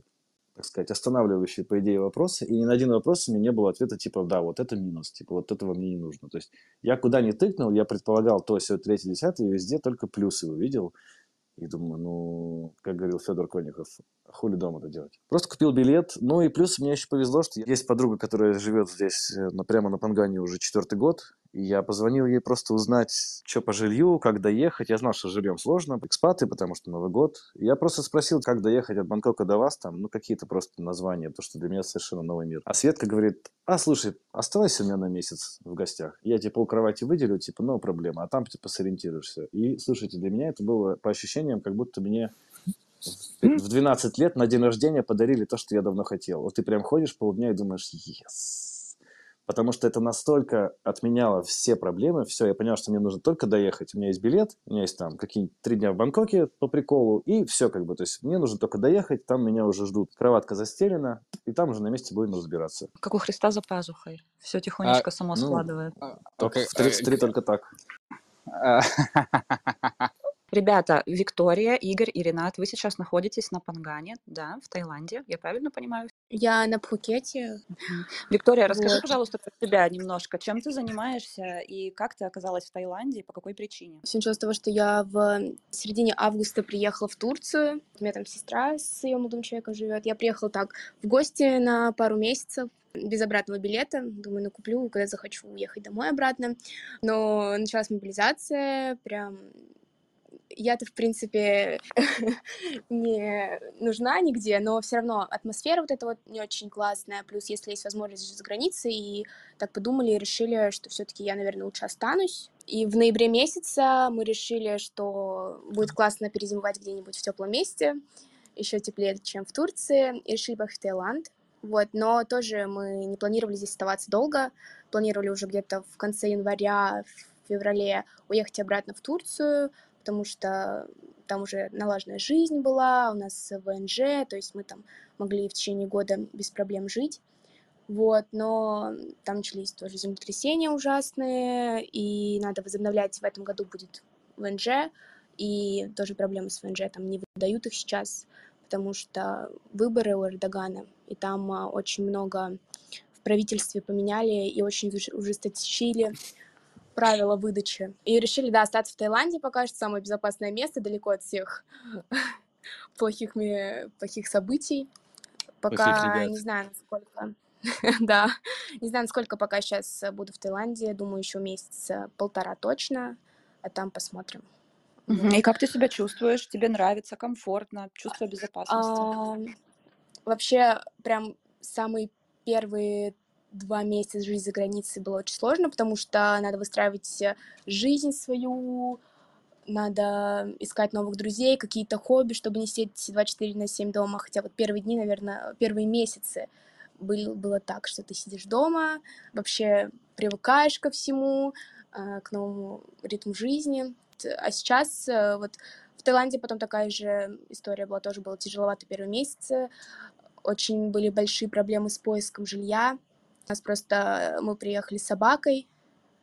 так сказать, останавливающие, по идее, вопросы, и ни на один вопрос у меня не было ответа, типа, да, вот это минус, типа, вот этого мне не нужно. То есть я куда ни тыкнул, я предполагал то, все, третье, десятое, и везде только плюсы увидел. И думаю, ну, как говорил Федор Конюхов, а хули дома это делать? Просто купил билет. Ну и плюс мне еще повезло, что есть подруга, которая живет здесь э, на, прямо на Пангане уже четвертый год. Я позвонил ей просто узнать, что по жилью, как доехать. Я знал, что жильем сложно, экспаты, потому что Новый год. Я просто спросил, как доехать от Бангкока до вас, там, ну, какие-то просто названия, потому что для меня совершенно новый мир. А Светка говорит, а, слушай, оставайся у меня на месяц в гостях. Я тебе полкровати выделю, типа, no проблема, а там, типа, сориентируешься. И, слушайте, для меня это было по ощущениям, как будто мне в 12 лет на день рождения подарили то, что я давно хотел. Вот ты прям ходишь полдня и думаешь, yes. Потому что это настолько отменяло все проблемы, все, я понял, что мне нужно только доехать. У меня есть билет, у меня есть там какие-нибудь три дня в Бангкоке по приколу, и все как бы. То есть мне нужно только доехать, там меня уже ждут. Кроватка застелена, и там уже на месте будем разбираться. Как у Христа за пазухой. Все тихонечко само ну, складывает. А, Только окей, в 33 э, только так. Ребята, Виктория, Игорь и Ренат, вы сейчас находитесь на Пангане, да, в Таиланде, я правильно понимаю? Я на Пхукете. Виктория, расскажи, Вот. пожалуйста, про себя немножко. Чем ты занимаешься и как ты оказалась в Таиланде и по какой причине? Все началось с того, что я в середине августа приехала в Турцию. У меня там сестра с ее молодым человеком живет. Я приехала так в гости на пару месяцев без обратного билета. Думаю, ну куплю, когда захочу уехать домой обратно. Но началась мобилизация, прям я-то, в принципе, не нужна нигде, но все равно атмосфера вот эта вот не очень классная. Плюс, если есть возможность жить за границей, и так подумали и решили, что все-таки я, наверное, лучше останусь. И в ноябре месяце мы решили, что будет классно перезимовать где-нибудь в теплом месте, еще теплее, чем в Турции, и решили поехать в Таиланд. Вот, но тоже мы не планировали здесь оставаться долго, планировали уже где-то в конце января, в феврале уехать обратно в Турцию, потому что там уже налаженная жизнь была, у нас ВНЖ, то есть мы там могли в течение года без проблем жить. Вот, но там начались тоже землетрясения ужасные, и надо возобновлять в этом году будет ВНЖ, и тоже проблемы с ВНЖ, там не выдают их сейчас, потому что выборы у Эрдогана, и там а, очень много в правительстве поменяли и очень уж- ужесточили правила выдачи. И решили, да, остаться в Таиланде пока что самое безопасное место, далеко от всех плохих, плохих событий. Пока не знаю, насколько... Да, не знаю, насколько пока сейчас буду в Таиланде. Думаю, еще месяца полтора точно, а там посмотрим. И как ты себя чувствуешь? Тебе нравится, комфортно, чувство безопасности? А, Вообще, прям самые первые два месяца жизни за границей было очень сложно, потому что надо выстраивать э, жизнь свою, надо искать новых друзей, какие-то хобби, чтобы не сидеть 24 на 7 дома. Хотя вот первые дни, наверное, первые месяцы был, было так, что ты сидишь дома, вообще привыкаешь ко всему, э, к новому ритму жизни. А сейчас э, вот в Таиланде потом такая же история была, тоже было тяжеловато первые месяцы. Очень были большие проблемы с поиском жилья. У нас просто мы приехали с собакой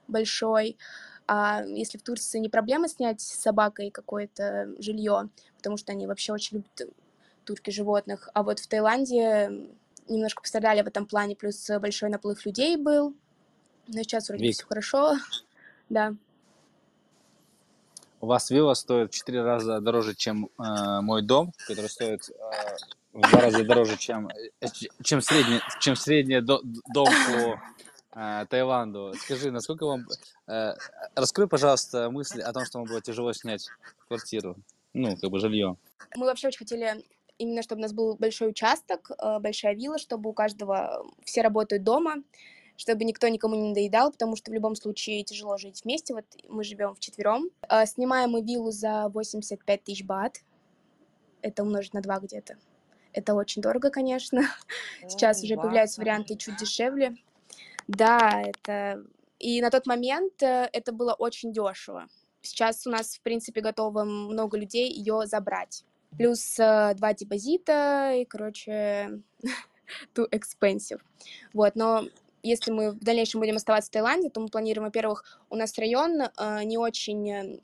большой, а если в Турции не проблема снять с собакой какое-то жилье, потому что они вообще очень любят турки животных, а вот в Таиланде немножко пострадали в этом плане, плюс большой наплыв людей был, но сейчас вроде Вик. все хорошо, да. У вас вилла стоит в 4 раза дороже, чем э, мой дом, который стоит э, в два раза дороже, чем, э, чем средний, чем средний до- дом по э, Таиланду. Скажи, насколько вам... э, раскрой, пожалуйста, мысль о том, что вам было тяжело снять квартиру, ну, как бы жилье. Мы вообще очень хотели именно, чтобы у нас был большой участок, э, большая вилла, чтобы у каждого все работают дома, чтобы никто никому не надоедал, потому что в любом случае тяжело жить вместе. Вот мы живем вчетвером. Э, Снимаем мы виллу за 85 тысяч бат. Это умножить на 2 где-то. Это очень дорого, конечно. Сейчас уже появляются варианты чуть дешевле. Да, это... И на тот момент э, это было очень дешево. Сейчас у нас, в принципе, готово много людей ее забрать. Плюс э, два депозита, и, короче, too expensive. Вот, но если мы в дальнейшем будем оставаться в Таиланде, то мы планируем, во-первых, у нас район э, не очень...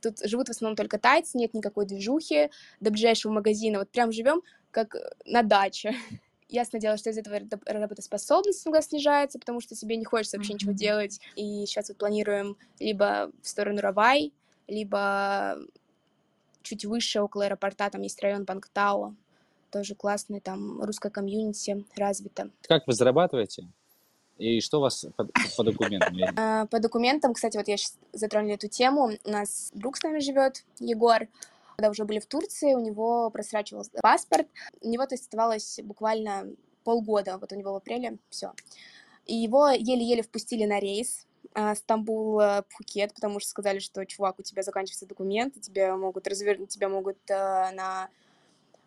Тут живут в основном только тайцы, нет никакой движухи до ближайшего магазина. Вот прям живем как э, на даче. Ясное дело, что из этого раб- работоспособность нас снижается, потому что себе не хочется вообще ничего делать. И сейчас вот планируем либо в сторону Равай, либо чуть выше, около аэропорта, там есть район Пангтао, тоже классный, там русская комьюнити развита. Как вы зарабатываете? И что у вас по, по документам? А, По документам, кстати, вот я сейчас затронула эту тему. У нас друг с нами живет, Егор. Когда уже были в Турции, у него просрачивался паспорт. У него, то есть, оставалось буквально полгода, вот у него в апреле, все. И его еле-еле впустили на рейс а, Стамбул, э, Пхукет, потому что сказали, что, чувак, у тебя заканчиваются документы, тебя могут развернуть, тебя могут э, на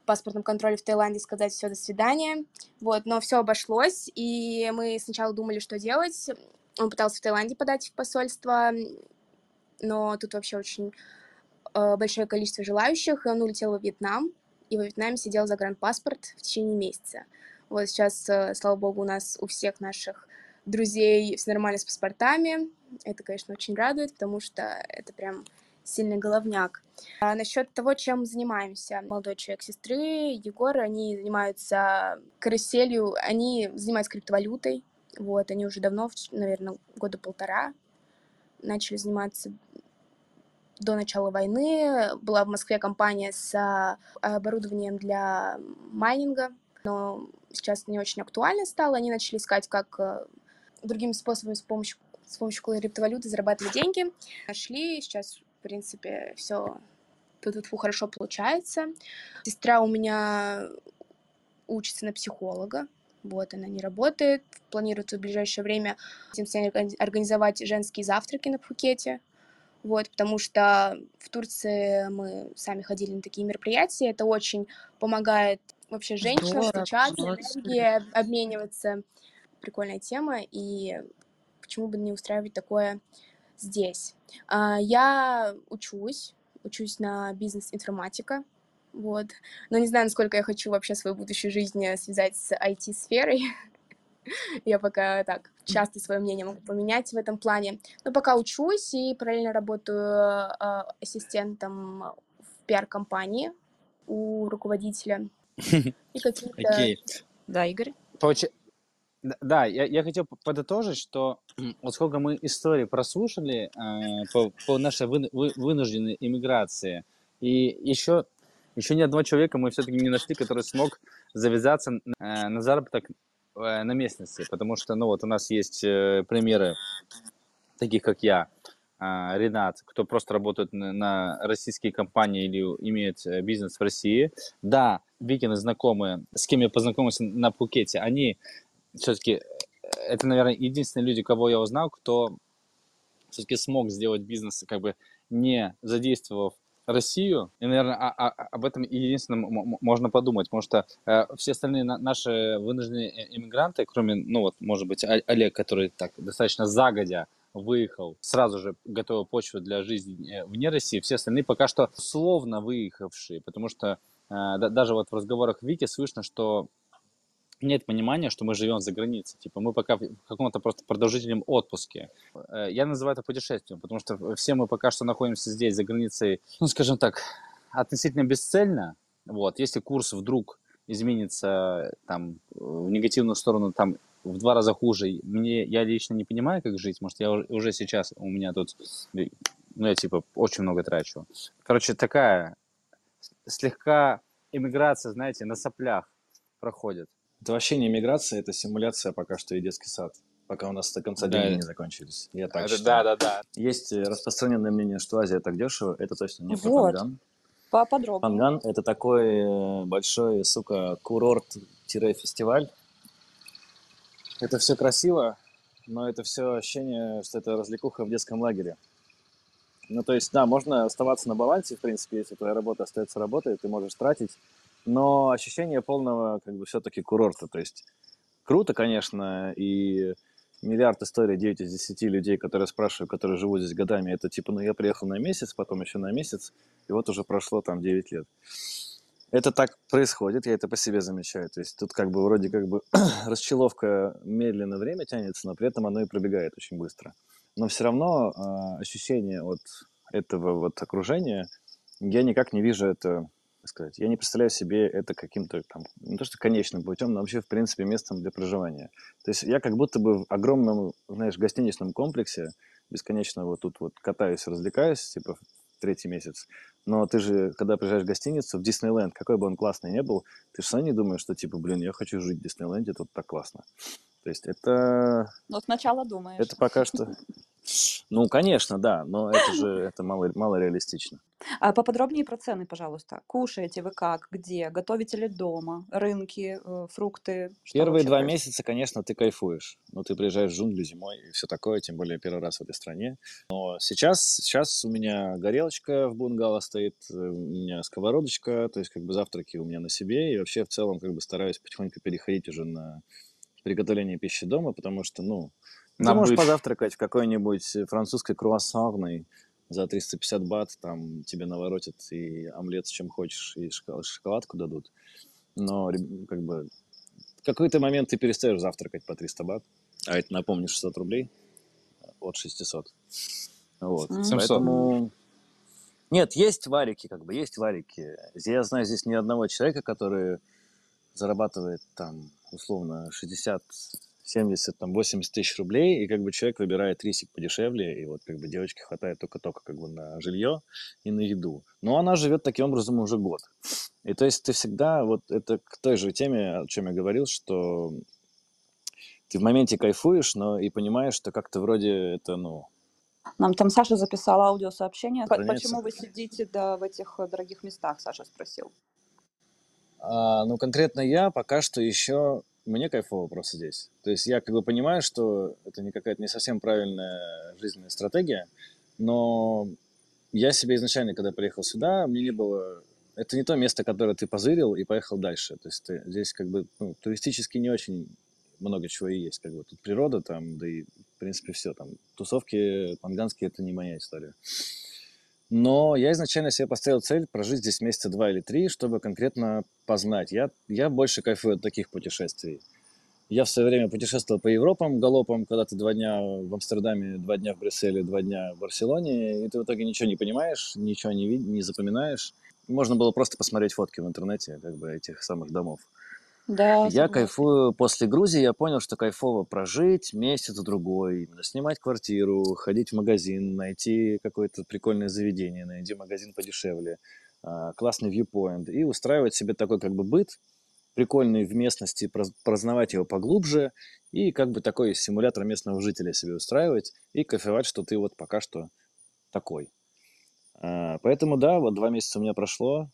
паспортном контроле в Таиланде сказать все, до свидания. Вот, но все обошлось, и мы сначала думали, что делать. Он пытался в Таиланде подать в посольство, но тут вообще очень большое количество желающих, и он улетел во Вьетнам, и во Вьетнаме сидел за гранд-паспорт в течение месяца. Вот сейчас, э, слава богу, у нас у всех наших друзей все нормально с паспортами. Это, конечно, очень радует, потому что это прям сильный головняк. А насчет того, чем занимаемся. Молодой человек сестры, Егор, они занимаются каруселью, они занимаются криптовалютой. Вот, они уже давно, наверное, года полтора начали заниматься до начала войны. Была в Москве компания с а, оборудованием для майнинга, но сейчас не очень актуально стало. Они начали искать, как э, другими способами с помощью, с помощью криптовалюты зарабатывать деньги. Нашли, сейчас, в принципе, все хорошо получается. Сестра у меня учится на психолога. Вот, она не работает. Планирует в ближайшее время организовать женские завтраки на Пхукете. Вот, потому что в Турции мы сами ходили на такие мероприятия. Это очень помогает вообще женщинам Здорово, встречаться, об- обмениваться. Прикольная тема, и почему бы не устраивать такое здесь. А, Я учусь, учусь на бизнес-информатика, вот. Но не знаю, насколько я хочу вообще свою будущую жизнь э, связать с IT-сферой. Я пока так часто свое мнение могу поменять в этом плане. Но пока учусь и параллельно работаю э, ассистентом в пиар-компании у руководителя. И какие-то... Окей. Да, Игорь? Д- Да, я, я хотел подытожить, что вот сколько мы историй прослушали э, по, по нашей выну- вы- вынужденной иммиграции, и еще, еще ни одного человека мы все-таки не нашли, который смог завязаться э, на заработок на местности, потому что, ну вот у нас есть э, примеры таких, как я, а, Ренат, кто просто работает на российские компании или имеет э, бизнес в России. Да, Викины знакомые, с кем я познакомился на Пхукете, они все-таки, это, наверное, единственные люди, кого я узнал, кто все-таки смог сделать бизнес, как бы не задействовав Россию. И, наверное, а- а- об этом единственном можно подумать, потому что э, все остальные на- наши вынужденные э- иммигранты, кроме, ну вот, может быть, О- Олег, который так достаточно загодя выехал, сразу же готовил почву для жизни э, вне России, все остальные пока что словно выехавшие, потому что э, да- даже вот в разговорах Вики слышно, что нет понимания, что мы живем за границей. Типа мы пока в каком-то просто продолжительном отпуске. Э, Я называю это путешествием, потому что все мы пока что находимся здесь, за границей, ну, скажем так, относительно бесцельно. Вот, если курс вдруг изменится там в негативную сторону, там в два раза хуже, мне, я лично не понимаю, как жить, может, я уже, сейчас, у меня тут, э, ну, я, типа, очень много трачу. Короче, такая слегка иммиграция, знаете, на соплях проходит. Это вообще не миграция, это симуляция пока что и детский сад. Пока у нас до конца Да. деньги не закончились. Я так Это- считаю. да, да, да. Есть э, распространенное мнение, что Азия так дешево. Это точно не про Вот. Панган. Поподробнее. Панган – это такой э, большой, сука, курорт-фестиваль. Это все красиво, но это все ощущение, что это развлекуха в детском лагере. Ну, то есть, да, можно оставаться на балансе, в принципе, если твоя работа остается работой, ты можешь тратить, но ощущение полного, как бы, все-таки курорта. То есть, круто, конечно, и миллиард историй, 9 из 10 людей, которые спрашивают, которые живут здесь годами, это типа, ну, я приехал на месяц, потом еще на месяц, и вот уже прошло там 9 лет. Это так происходит, я это по себе замечаю. То есть тут как бы вроде как бы расчеловка медленно время тянется, но при этом оно и пробегает очень быстро. Но все равно а, ощущение от этого вот окружения, я никак не вижу это, как сказать, я не представляю себе это каким-то там, не то что конечным путем, но вообще в принципе местом для проживания. То есть я как будто бы в огромном, знаешь, гостиничном комплексе бесконечно вот тут вот катаюсь, развлекаюсь, типа третий месяц. Но ты же, когда приезжаешь в гостиницу, в Диснейленд, какой бы он классный не был, ты же сам не думаешь, что типа, блин, я хочу жить в Диснейленде, тут так классно. То есть это, Но сначала думаешь. это пока что... Ну, конечно, да, но это же это мало, мало реалистично. А поподробнее про цены, пожалуйста. Кушаете вы как, где? Готовите ли дома? Рынки, э, фрукты? Первые два происходит? месяца, конечно, ты кайфуешь. Ну, ты приезжаешь в джунгли зимой и все такое, тем более первый раз в этой стране. Но сейчас, сейчас у меня горелочка в бунгало стоит, э, у меня сковородочка, то есть как бы завтраки у меня на себе. И вообще в целом как бы стараюсь потихоньку переходить уже на приготовление пищи дома, потому что, ну, ты На можешь быт. позавтракать в какой-нибудь французской круассанной за 350 бат, там тебе наворотят и омлет с чем хочешь, и шоколад- шоколадку дадут. Но как бы в какой-то момент ты перестаешь завтракать по 300 бат, а это, напомню, 600 рублей от 600. Вот. Мгм. 700. Поэтому... Нет, есть варики, как бы, есть варики. Я знаю здесь ни одного человека, который зарабатывает там, условно, 60, 70, там, 80 тысяч рублей, и как бы человек выбирает рисик подешевле, и вот как бы девочке хватает только-только как бы на жилье и на еду. Но она живет таким образом уже год. И то есть ты всегда, вот это к той же теме, о чем я говорил, что ты в моменте кайфуешь, но и понимаешь, что как-то вроде это, ну, Нам там Саша записала аудиосообщение. Сохраняется. Почему вы сидите да, в этих э, дорогих местах, Саша спросил. Ну, конкретно я пока что еще... Мне кайфово просто здесь. То есть я как бы понимаю, что это не какая-то не совсем правильная жизненная стратегия, но я себе изначально, когда приехал сюда, мне не было... Это не то место, которое ты позырил и поехал дальше. То есть ты, здесь как бы ну, туристически не очень много чего и есть. Как бы тут природа там, да и в принципе все. Там тусовки панганские – это не моя история. Но я изначально себе поставил цель прожить здесь месяца два или три, чтобы конкретно познать. Я, я больше кайфую от таких путешествий. Я в свое время путешествовал по Европам галопом, когда ты два дня в Амстердаме, два дня в Брюсселе, два дня в Барселоне, и ты в итоге ничего не понимаешь, ничего не, вид- не запоминаешь. Можно было просто посмотреть фотки в интернете как бы, этих самых домов. Да, Я согласна. кайфую после Грузии, я понял, что кайфово прожить месяц-другой, именно снимать квартиру, ходить в магазин, найти какое-то прикольное заведение, найти магазин подешевле, а, классный viewpoint и устраивать себе такой как бы быт, прикольный в местности, прознавать его поглубже и как бы такой симулятор местного жителя себе устраивать и кайфовать, что ты вот пока что такой. А, Поэтому да, вот два месяца у меня прошло,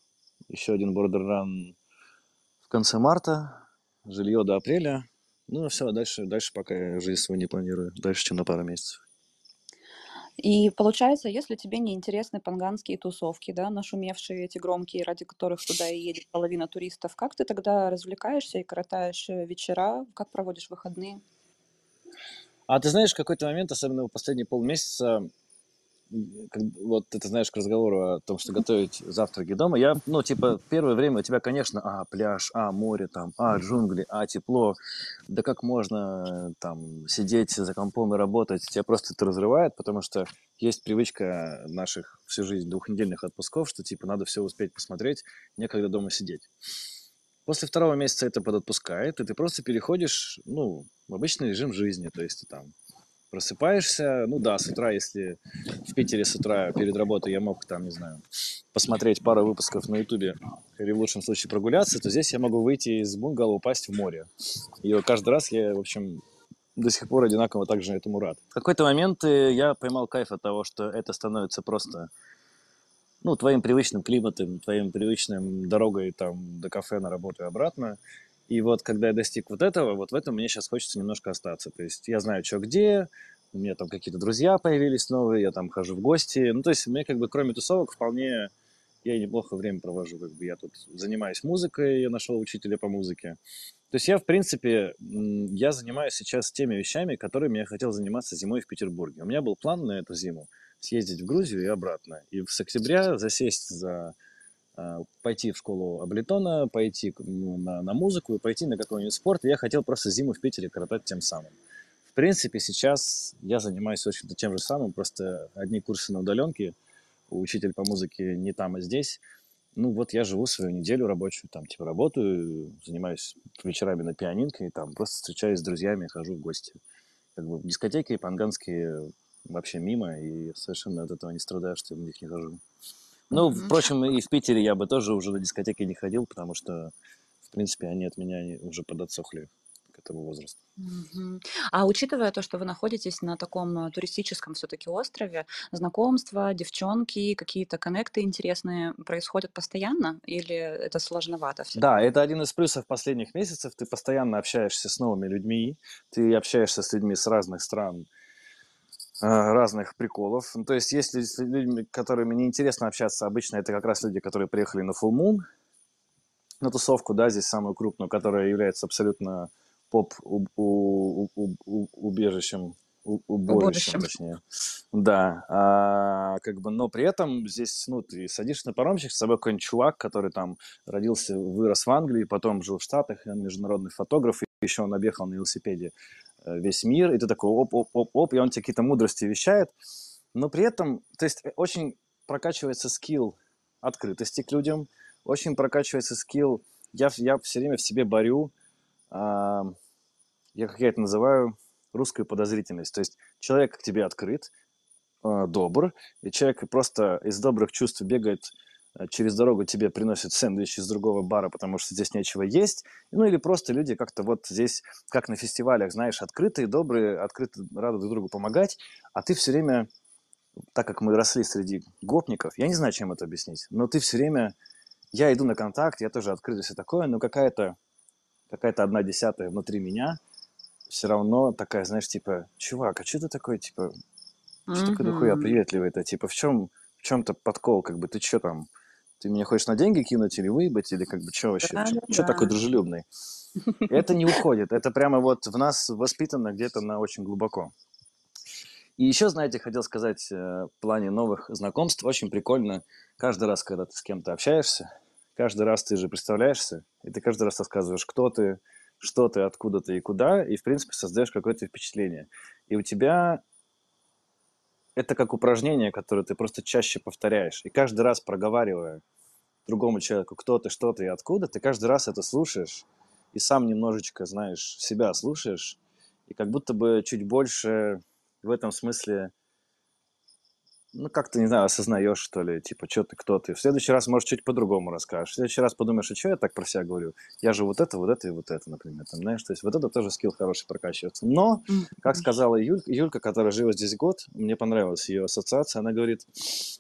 еще один border run в конце марта, жилье до апреля. Ну, все, дальше, дальше пока я жизнь свою не планирую. Дальше, чем на пару месяцев. И получается, если тебе не интересны панганские тусовки, да, нашумевшие эти громкие, ради которых туда и едет половина туристов, как ты тогда развлекаешься и коротаешь э, вечера, как проводишь выходные? А ты знаешь, в какой-то момент, особенно в последние полмесяца, вот это знаешь к разговору о том, что готовить завтраки дома, я, ну, типа, первое время у тебя, конечно, а, пляж, а, море там, а, джунгли, а, тепло, да как можно там сидеть за компом и работать, тебя просто это разрывает, потому что есть привычка наших всю жизнь двухнедельных отпусков, что, типа, надо все успеть посмотреть, некогда дома сидеть. После второго месяца это подотпускает, и ты просто переходишь, ну, в обычный режим жизни, то есть ты там просыпаешься, ну да, с утра, если в Питере с утра перед работой я мог там, не знаю, посмотреть пару выпусков на Ютубе или в лучшем случае прогуляться, то здесь я могу выйти из бунгало, упасть в море. И каждый раз я, в общем, до сих пор одинаково также этому рад. В какой-то момент э, я поймал кайф от того, что это становится просто ну, твоим привычным климатом, твоим привычным дорогой там до кафе на работу и обратно. И вот когда я достиг вот этого, вот в этом мне сейчас хочется немножко остаться. То есть я знаю, что где, у меня там какие-то друзья появились новые, я там хожу в гости. Ну, то есть мне как бы кроме тусовок вполне я неплохо время провожу. Как бы я тут занимаюсь музыкой, я нашел учителя по музыке. То есть я, в принципе, я занимаюсь сейчас теми вещами, которыми я хотел заниматься зимой в Петербурге. У меня был план на эту зиму съездить в Грузию и обратно. И с октября засесть за пойти в школу Аблетона, пойти на, на музыку и пойти на какой-нибудь спорт. Я хотел просто зиму в Питере коротать тем самым. В принципе, сейчас я занимаюсь, общем-то, тем же самым, просто одни курсы на удаленке, учитель по музыке не там, а здесь. Ну, вот я живу свою неделю рабочую, там, типа, работаю, занимаюсь вечерами на пианинке, и там просто встречаюсь с друзьями, хожу в гости. Как бы дискотеки панганские вообще мимо, и совершенно от этого не страдаю, что я в них не хожу. Ну, впрочем, и в Питере я бы тоже уже на дискотеки не ходил, потому что, в принципе, они от меня уже подотсохли к этому возрасту. А учитывая то, что вы находитесь на таком э, туристическом все-таки острове, знакомства, девчонки, какие-то коннекты интересные происходят постоянно или это сложновато все? Да, это один из плюсов последних месяцев. Ты постоянно общаешься с новыми людьми, ты общаешься с людьми с разных стран, разных приколов. Ну, то есть, если с людьми, которыми неинтересно общаться, обычно это как раз люди, которые приехали на Full Moon, на тусовку, да, здесь самую крупную, которая является абсолютно поп-убежищем, Уборищем. точнее. Да, а, как бы, но при этом здесь, ну, ты садишься на паромчик, с собой какой-нибудь чувак, который там родился, вырос в Англии, потом жил в Штатах, он международный фотограф, и еще он объехал на велосипеде весь мир, и ты такой оп-оп-оп-оп, и он тебе какие-то мудрости вещает, но при этом, то есть э, очень прокачивается скилл открытости к людям, очень прокачивается скилл, я, я все время в себе борю, а, я, как я это называю, русскую подозрительность. То есть человек к тебе открыт, а, добр, и человек просто из добрых чувств бегает через дорогу, тебе приносит сэндвич из другого бара, потому что здесь нечего есть. Ну или просто люди как-то вот здесь, как на фестивалях, знаешь, открытые, добрые, открыты, рады друг другу помогать, а ты все время, так как мы росли среди гопников, я не знаю, чем это объяснить, но ты все время, я иду на контакт, я тоже открыт и все такое, но какая-то какая-то одна десятая внутри меня все равно такая, знаешь, типа, чувак, а что ты такой, типа, что такой дохуя приветливый-то? Типа, в чем, в чем-то подкол, как бы, ты что там, ты меня хочешь на деньги кинуть или выебать, или как бы, что вообще, Да, что да, такой дружелюбный? Это не уходит, это прямо вот в нас воспитано где-то на очень глубоко. И еще, знаете, хотел сказать э, в плане новых знакомств, очень прикольно каждый раз, когда ты с кем-то общаешься, каждый раз ты же представляешься, и ты каждый раз рассказываешь, кто ты, что ты, откуда ты и куда, и, в принципе, создаешь какое-то впечатление. И у тебя это как упражнение, которое ты просто чаще повторяешь. И каждый раз проговаривая другому человеку, кто ты, что ты и откуда, ты каждый раз это слушаешь, и сам немножечко, знаешь, себя слушаешь, и как будто бы чуть больше в этом смысле ну, как-то, не знаю, осознаешь, что ли, типа, что ты, кто ты. В следующий раз, может, чуть по-другому расскажешь. В следующий раз подумаешь, а что я так про себя говорю? Я же вот это, вот это и вот это, например. Там, знаешь, то есть вот это тоже скилл хороший прокачивается. Но, как сказала Юль, Юлька, которая живет здесь год, мне понравилась ее ассоциация, она говорит,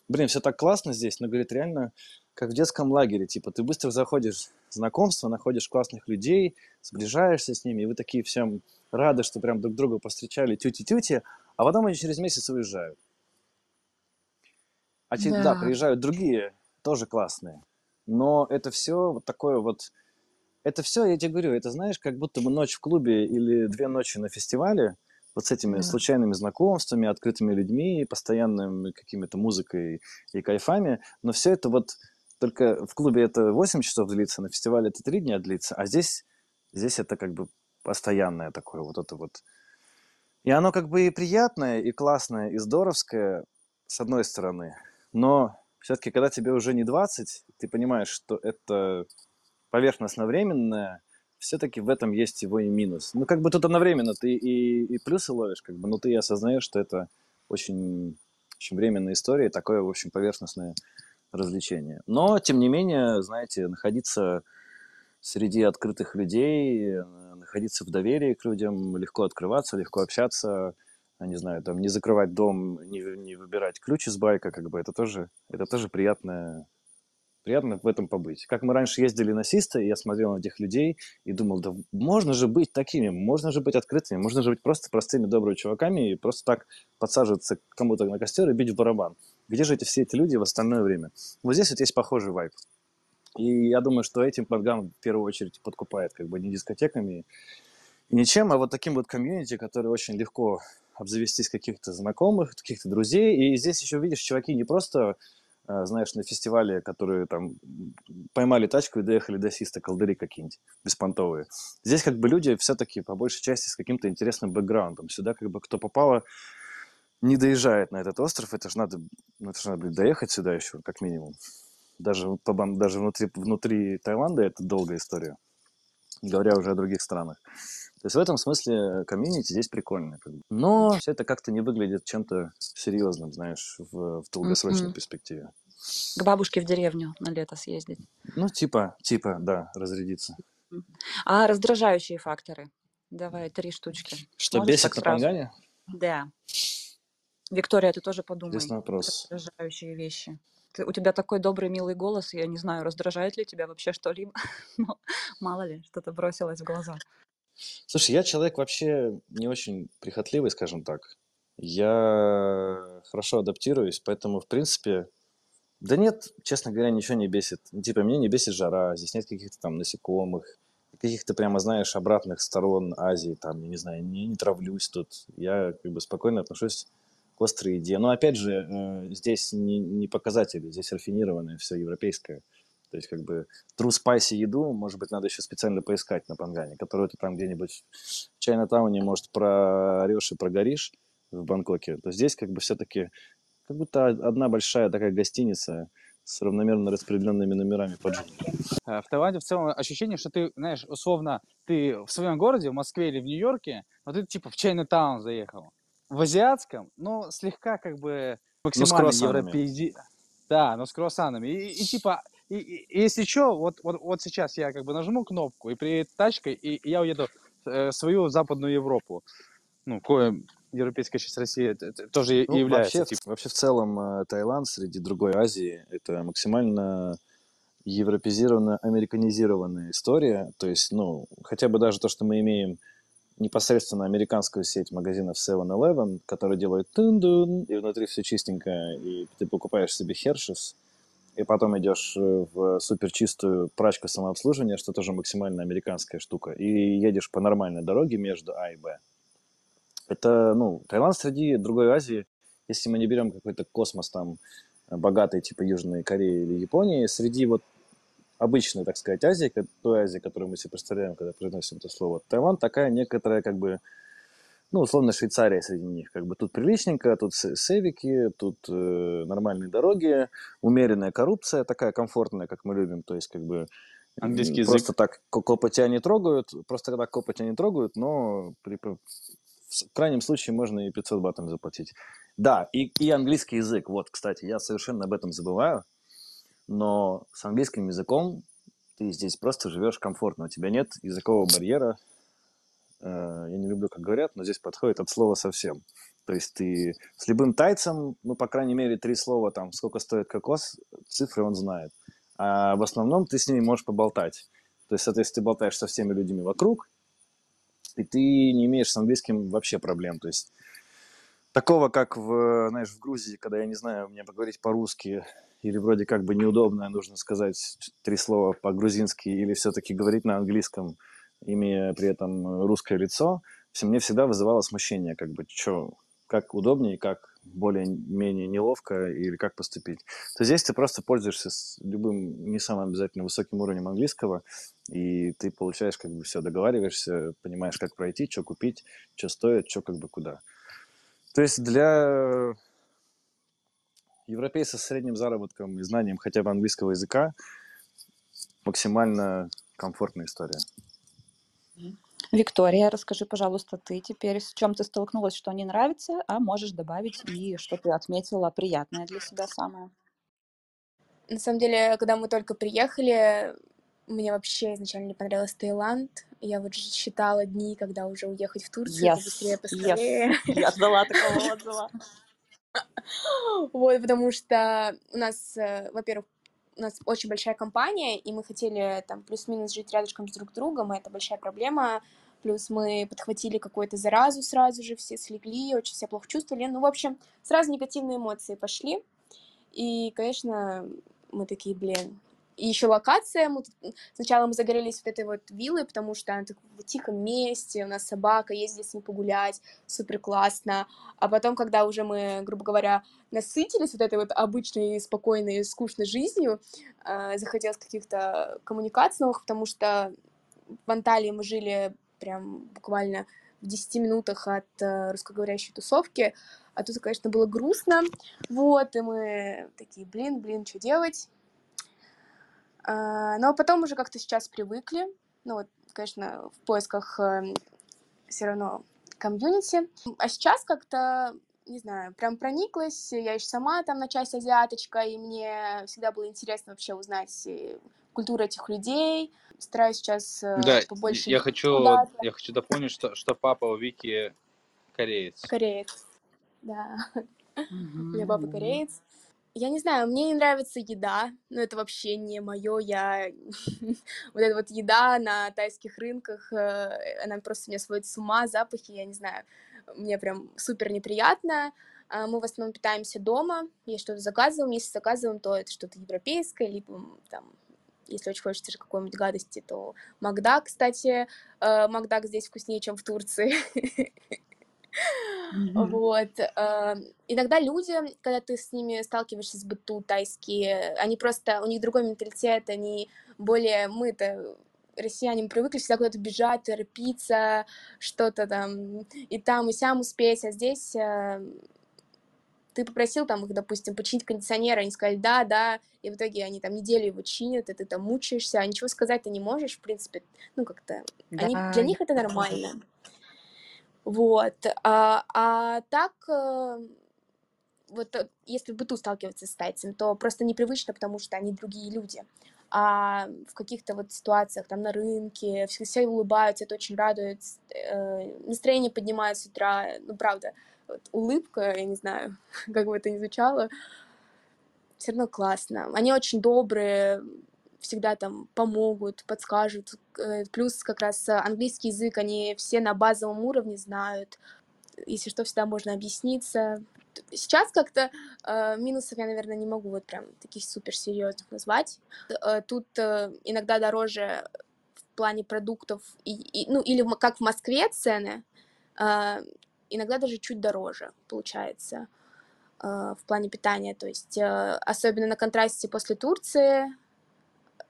блин, все так классно здесь, но, говорит, реально, как в детском лагере, типа, ты быстро заходишь в знакомство, находишь классных людей, сближаешься с ними, и вы такие всем рады, что прям друг друга повстречали, тюти-тюти, а потом они через месяц уезжают. А да, Да. приезжают другие, тоже классные. Но это все вот такое вот... Это все, я тебе говорю, это знаешь, как будто бы ночь в клубе или две ночи на фестивале вот с этими Да. случайными знакомствами, открытыми людьми, постоянными какими-то музыкой и кайфами, но все это вот только в клубе это 8 часов длится, на фестивале это 3 дня длится, а здесь, здесь это как бы постоянное такое вот это вот. И оно как бы и приятное, и классное, и здоровское, с одной стороны, но все-таки, когда тебе уже не 20, ты понимаешь, что это поверхностно-временное, все-таки в этом есть его и минус. Ну, как бы тут одновременно ты и, и плюсы ловишь, как бы, но ты осознаешь, что это очень, очень временная история, такое, в общем, поверхностное развлечение. Но, тем не менее, знаете, находиться среди открытых людей, находиться в доверии к людям, легко открываться, легко общаться, не знаю, там, не закрывать дом, не, не выбирать ключ из байка, как бы, это тоже, это тоже приятное, приятно в этом побыть. Как мы раньше ездили на Систа, и я смотрел на этих людей и думал, да можно же быть такими, можно же быть открытыми, можно же быть просто простыми добрыми чуваками и просто так подсаживаться к кому-то на костер и бить в барабан. Где же эти все эти люди в остальное время? Вот здесь вот есть похожий вайп. И я думаю, что этим Пангам в первую очередь подкупает, как бы не дискотеками ничем, а вот таким вот комьюнити, который очень легко обзавестись каких-то знакомых, каких-то друзей. И здесь еще видишь, чуваки не просто, э, знаешь, на фестивале, которые там поймали тачку и доехали до Систа, колдыри какие-нибудь беспонтовые. Здесь как бы люди все-таки по большей части с каким-то интересным бэкграундом. Сюда как бы кто попало, не доезжает на этот остров. Это же надо, ну, это же надо, блин, доехать сюда еще, как минимум. Даже, по даже внутри, внутри Таиланда это долгая история, не говоря уже о других странах. То есть в этом смысле комьюнити здесь прикольно. Но все это как-то не выглядит чем-то серьезным, знаешь, в, в долгосрочной Мгм. перспективе. К бабушке в деревню на лето съездить. Ну, типа, типа, да, разрядиться. А раздражающие факторы? Давай, три штучки. Что Можешь бесит на? Пангане? Да. Виктория, ты тоже подумай. Интересный вопрос. Раздражающие вещи. Ты, у тебя такой добрый, милый голос, я не знаю, раздражает ли тебя вообще что-либо. Но мало ли, что-то бросилось в глаза. Слушай, я человек вообще не очень прихотливый, скажем так. Я хорошо адаптируюсь, поэтому, в принципе, да нет, честно говоря, ничего не бесит. Ну, Типа, меня не бесит жара, здесь нет каких-то там насекомых, каких-то прямо, знаешь, обратных сторон Азии, там, я не знаю, не, не травлюсь тут. Я как бы спокойно отношусь к острой еде. Но, опять же, э, здесь не, не показатели, здесь рафинированное все европейское. То есть, как бы, true spicy еду, может быть, надо еще специально поискать на Пангане, которую ты там где-нибудь в Чайна-тауне, может, проорешь и прогоришь в Бангкоке, то здесь как бы все-таки как будто одна большая такая гостиница с равномерно распределенными номерами по. Э, В Таиланде в целом ощущение, что ты, знаешь, условно, ты в своем городе, в Москве или в Нью-Йорке, но ты типа в Чайна-таун заехал. В азиатском, но слегка как бы максимально европейзи... Да, но с круассанами. И, и типа, и, и- если что, вот, вот, вот сейчас я как бы нажму кнопку, и приедет тачка, и, и я уеду э, в свою Западную Европу. Ну, кое европейская часть России тоже Ну, является. вообще, типа. вообще в целом э, Таиланд среди другой Азии это максимально европезированная, американизированная история. То есть, ну, хотя бы даже то, что мы имеем непосредственно американскую сеть магазинов 7-Eleven, которая делает тун-дун, и внутри все чистенько, и ты покупаешь себе Хершес, и потом идешь э, в суперчистую прачку самообслуживания, что тоже максимально американская штука, и едешь по нормальной дороге между А и Б. Это, ну, Таиланд среди другой Азии, если мы не берем какой-то космос там э, богатый, типа Южной Кореи или Японии, среди вот обычной, так сказать, Азии, ко- той Азии, которую мы себе представляем, когда произносим это слово, Таиланд такая некоторая, как бы, ну, условно, Швейцария среди них. Как бы тут приличненько, тут се- севики, тут э, нормальные дороги, умеренная коррупция, такая комфортная, как мы любим, то есть, как бы, Английский язык. просто так ко- копоть тебя не трогают, просто когда копоть тебя не трогают, но при, в крайнем случае можно и 500 батом заплатить. Да, и, и английский язык. Вот, кстати, я совершенно об этом забываю, но с английским языком ты здесь просто живешь комфортно. У тебя нет языкового барьера. Э, Я не люблю, как говорят, но здесь подходит от слова совсем. То есть ты с любым тайцем, ну, по крайней мере, три слова, там, сколько стоит кокос, цифры он знает. А в основном ты с ними можешь поболтать. То есть, соответственно, ты болтаешь со всеми людьми вокруг, и ты не имеешь с английским вообще проблем. То есть такого, как в, знаешь, в Грузии, когда, я не знаю, мне поговорить по-русски, или вроде как бы неудобно, нужно сказать три слова по-грузински, или все-таки говорить на английском, имея при этом русское лицо, мне всегда вызывало смущение, как бы, что, как удобнее, как более-менее неловко или как поступить. То здесь ты просто пользуешься с любым не самым обязательно высоким уровнем английского, и ты получаешь как бы все, договариваешься, понимаешь, как пройти, что купить, что стоит, что как бы куда. То есть для европейца с средним заработком и знанием хотя бы английского языка максимально комфортная история. Виктория, расскажи, пожалуйста, ты теперь с чем ты столкнулась, что не нравится, а можешь добавить и что ты отметила приятное для себя самое. На самом деле, когда мы только приехали, мне вообще изначально не понравился Таиланд. Я вот считала дни, когда уже уехать в Турцию, Yes, побыстрее, поскорее. yes. Я ждала такого отзыва. Вот, потому что у нас, э, во-первых, у нас очень большая компания, и мы хотели там плюс-минус жить рядышком с друг другом, и это большая проблема. Плюс мы подхватили какую-то заразу сразу же, все слегли, очень себя плохо чувствовали. Ну, в общем, сразу негативные эмоции пошли. И, конечно, мы такие, блин, и еще локация. Мы. Сначала мы загорелись вот этой вот виллой, потому что она так в тихом месте, у нас собака, ездили с ней погулять, супер классно. А потом, когда уже мы, грубо говоря, насытились вот этой вот обычной, спокойной, скучной жизнью, э, захотелось каких-то коммуникаций новых, потому что в Анталии мы жили прям буквально в 10 минутах от э, русскоговорящей тусовки, а тут, конечно, было грустно, вот, и мы такие, блин, блин, что делать? А, но потом уже как-то сейчас привыкли. Ну вот, конечно, в поисках э, все равно комьюнити. А сейчас как-то, не знаю, прям прониклась. Я еще сама там на часть азиаточка, и мне всегда было интересно вообще узнать э, культуру этих людей. Стараюсь сейчас э, Да, побольше... я хочу, я хочу дополнить, что, что папа у Вики кореец. кореец. Да, у меня папа кореец. Я не знаю, мне не нравится еда, но это вообще не мое. Я вот эта вот еда на тайских рынках, э, она просто меня сводит с ума, запахи, я не знаю, мне прям супер неприятно. А Мы в основном питаемся дома, если что-то заказываем, если заказываем, то это что-то европейское, либо там, если очень хочется же какой-нибудь гадости, то Макдак, кстати, э, Макдак здесь вкуснее, чем в Турции. Вот. э, Иногда люди, когда ты с ними сталкиваешься с быту тайские, они просто, у них другой менталитет, они более, мы-то, россияне, привыкли всегда куда-то бежать, торопиться, что-то там и там, и сям успеть, а здесь э, ты попросил там их, допустим, починить кондиционер, они сказали да, да, и в итоге они там неделю его чинят, и ты там мучаешься, а ничего сказать ты не можешь, в принципе, ну как-то, они, Да, для я них это нормально. Вот. А, а так, э, вот э, если в быту сталкиваться с тайцами, то просто непривычно, потому что они другие люди. А в каких-то вот ситуациях, там на рынке, все, все улыбаются, это очень радует, э, настроение поднимается с утра, ну правда, вот улыбка, я не знаю, как бы это ни звучало, все равно классно. Они очень добрые, всегда там помогут, подскажут. Э, Плюс как раз э, английский язык они все на базовом уровне знают. Если что, всегда можно объясниться. Сейчас как-то э, минусов я, наверное, не могу вот прям таких супер серьезных назвать. Э, Тут э, иногда дороже в плане продуктов, и, и- ну или как в Москве цены, э, иногда даже чуть дороже получается э, в плане питания. То есть особенно на контрасте после Турции.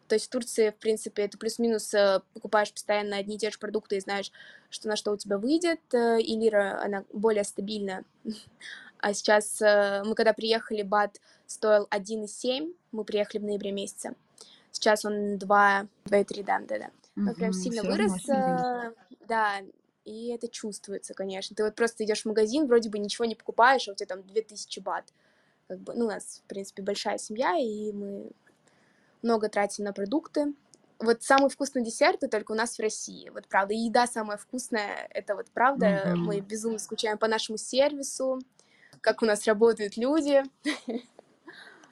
То есть в Турции, в принципе, ты плюс-минус э, покупаешь постоянно одни и те же продукты и знаешь, что на что у тебя выйдет, э, и лира, она более стабильна. А сейчас э, мы когда приехали, бат стоил 1,7, мы приехали в ноябре месяце. Сейчас он 2, 2,3, да, да, да. Он прям Мгм. сильно вырос, да, и это чувствуется, конечно. Ты вот просто идешь в магазин, вроде бы ничего не покупаешь, а у тебя там 2000 бат. Как бы, ну, у нас, в принципе, большая семья, и мы много тратим на продукты. Вот самый вкусный десерт это только у нас в России. Вот правда, и еда самая вкусная, это вот правда. Мы Мгм. безумно скучаем по нашему сервису, как у нас работают люди.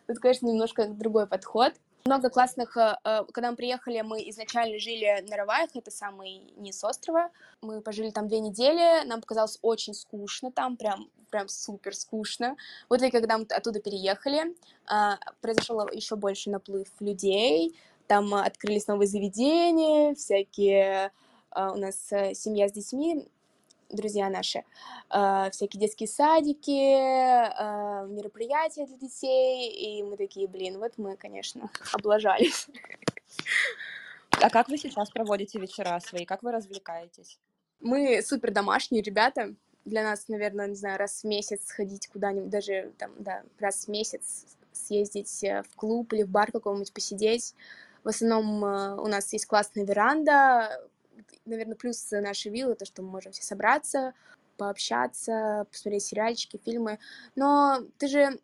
Тут, конечно, немножко другой подход. Много классных... э, э, Когда мы приехали, мы изначально жили на Раваях, это самый низ острова. Мы пожили там две недели, нам показалось очень скучно там, прям, прям супер скучно. Вот и когда мы оттуда переехали, а, произошел еще больше наплыв людей, там открылись новые заведения, всякие... а, У нас э, семья с детьми, друзья наши, э, всякие детские садики, э, мероприятия для детей, и мы такие, блин, вот мы, конечно, облажались. А как вы сейчас проводите вечера свои? Как вы развлекаетесь? Мы супер домашние ребята. Для нас, наверное, не знаю, раз в месяц сходить куда-нибудь, даже там, да, раз в месяц съездить э, в клуб или в бар какой-нибудь посидеть. В основном у нас есть классная веранда. Наверное, плюс нашей виллы, то, что мы можем все собраться, пообщаться, посмотреть сериальчики, фильмы. Но ты же...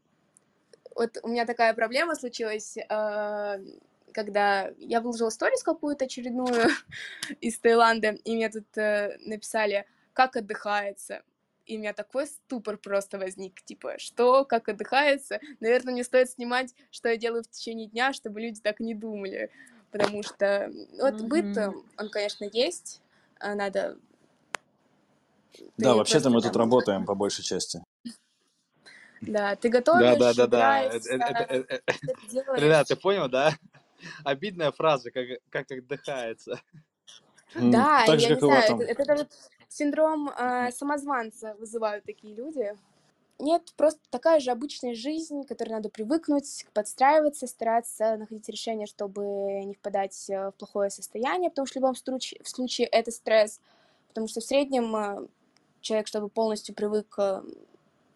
Вот у меня такая проблема случилась, э, когда я выложила сторис какую-то очередную из Таиланда, и мне тут написали, как отдыхается? И у меня такой ступор просто возник, типа, что, как отдыхается, наверное, не стоит снимать, что я делаю в течение дня, чтобы люди так не думали, потому что, вот, mm-hmm. быт, э, он, конечно, есть, а надо... Да, вообще-то мы тут работаем по большей части. Да, ты готовишь, Да, да, да, да. Ренат, ты понял, да? Обидная фраза, как, как отдыхается. Да, так я не знаю, это, это, это синдром э, самозванца вызывают такие люди. Нет, просто такая же обычная жизнь, к которой надо привыкнуть, подстраиваться, стараться находить решение, чтобы не впадать э, в плохое состояние, потому что в любом случае, в случае это стресс, потому что в среднем э, человек, чтобы полностью привык э,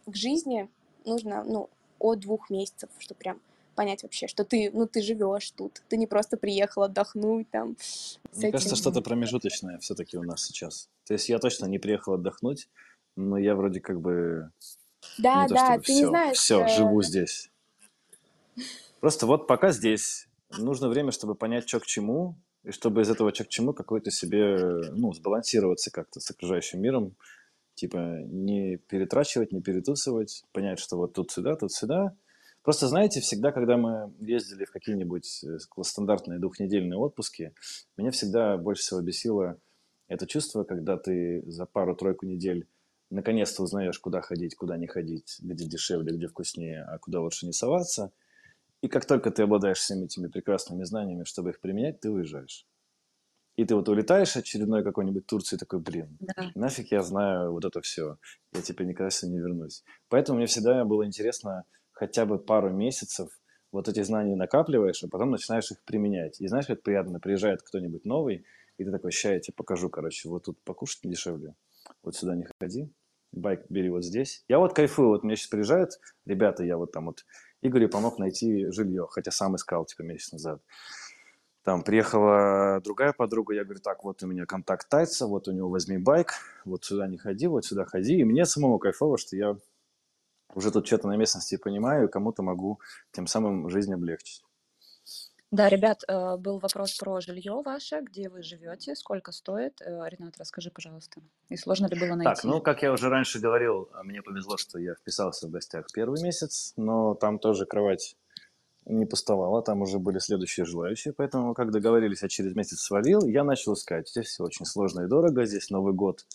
к жизни, нужно, ну, от двух месяцев, чтобы прям понять вообще, что ты, ну, ты живешь тут, ты не просто приехал отдохнуть там. Мне этим... кажется, что-то промежуточное все-таки у нас сейчас. То есть я точно не приехал отдохнуть, но я вроде как бы... Да, не да, то, ты все, не знаешь... Все, э... живу здесь. Просто вот пока здесь. Нужно время, чтобы понять, что к чему, и чтобы из этого что к чему какой-то себе, ну, сбалансироваться как-то с окружающим миром. Типа не перетрачивать, не перетусывать, понять, что вот тут сюда, тут сюда, Просто, знаете, всегда, когда мы ездили в какие-нибудь э, стандартные двухнедельные отпуски, меня всегда больше всего бесило это чувство, когда ты за пару-тройку недель наконец-то узнаешь, куда ходить, куда не ходить, где дешевле, где вкуснее, а куда лучше не соваться. И как только ты обладаешь всеми этими прекрасными знаниями, чтобы их применять, ты уезжаешь. И ты вот улетаешь очередной какой-нибудь Турции, такой, блин, да. нафиг я знаю вот это все, я теперь никогда сюда не вернусь. Поэтому мне всегда было интересно хотя бы пару месяцев вот эти знания накапливаешь, а потом начинаешь их применять. И знаешь, как приятно, приезжает кто-нибудь новый, и ты такой, ща я тебе покажу, короче, вот тут покушать дешевле, вот сюда не ходи, байк бери вот здесь. Я вот кайфую, вот мне сейчас приезжают ребята, я вот там вот Игорю помог найти жилье, хотя сам искал, типа, месяц назад. Там приехала другая подруга, я говорю, так, вот у меня контакт Тайца, вот у него возьми байк, вот сюда не ходи, вот сюда ходи. И мне самому кайфово, что я уже тут что-то на местности понимаю, и кому-то могу тем самым жизнь облегчить. Да, ребят, э, был вопрос про жилье ваше, где вы живете, сколько стоит. Э, Ренат, расскажи, пожалуйста. И сложно ли было найти? Так, ну, как я уже раньше говорил, мне повезло, что я вписался в гостях первый месяц, но там тоже кровать не пустовала, там уже были следующие желающие, поэтому, как договорились, я через месяц свалил, я начал искать. Здесь все очень сложно и дорого, здесь Новый год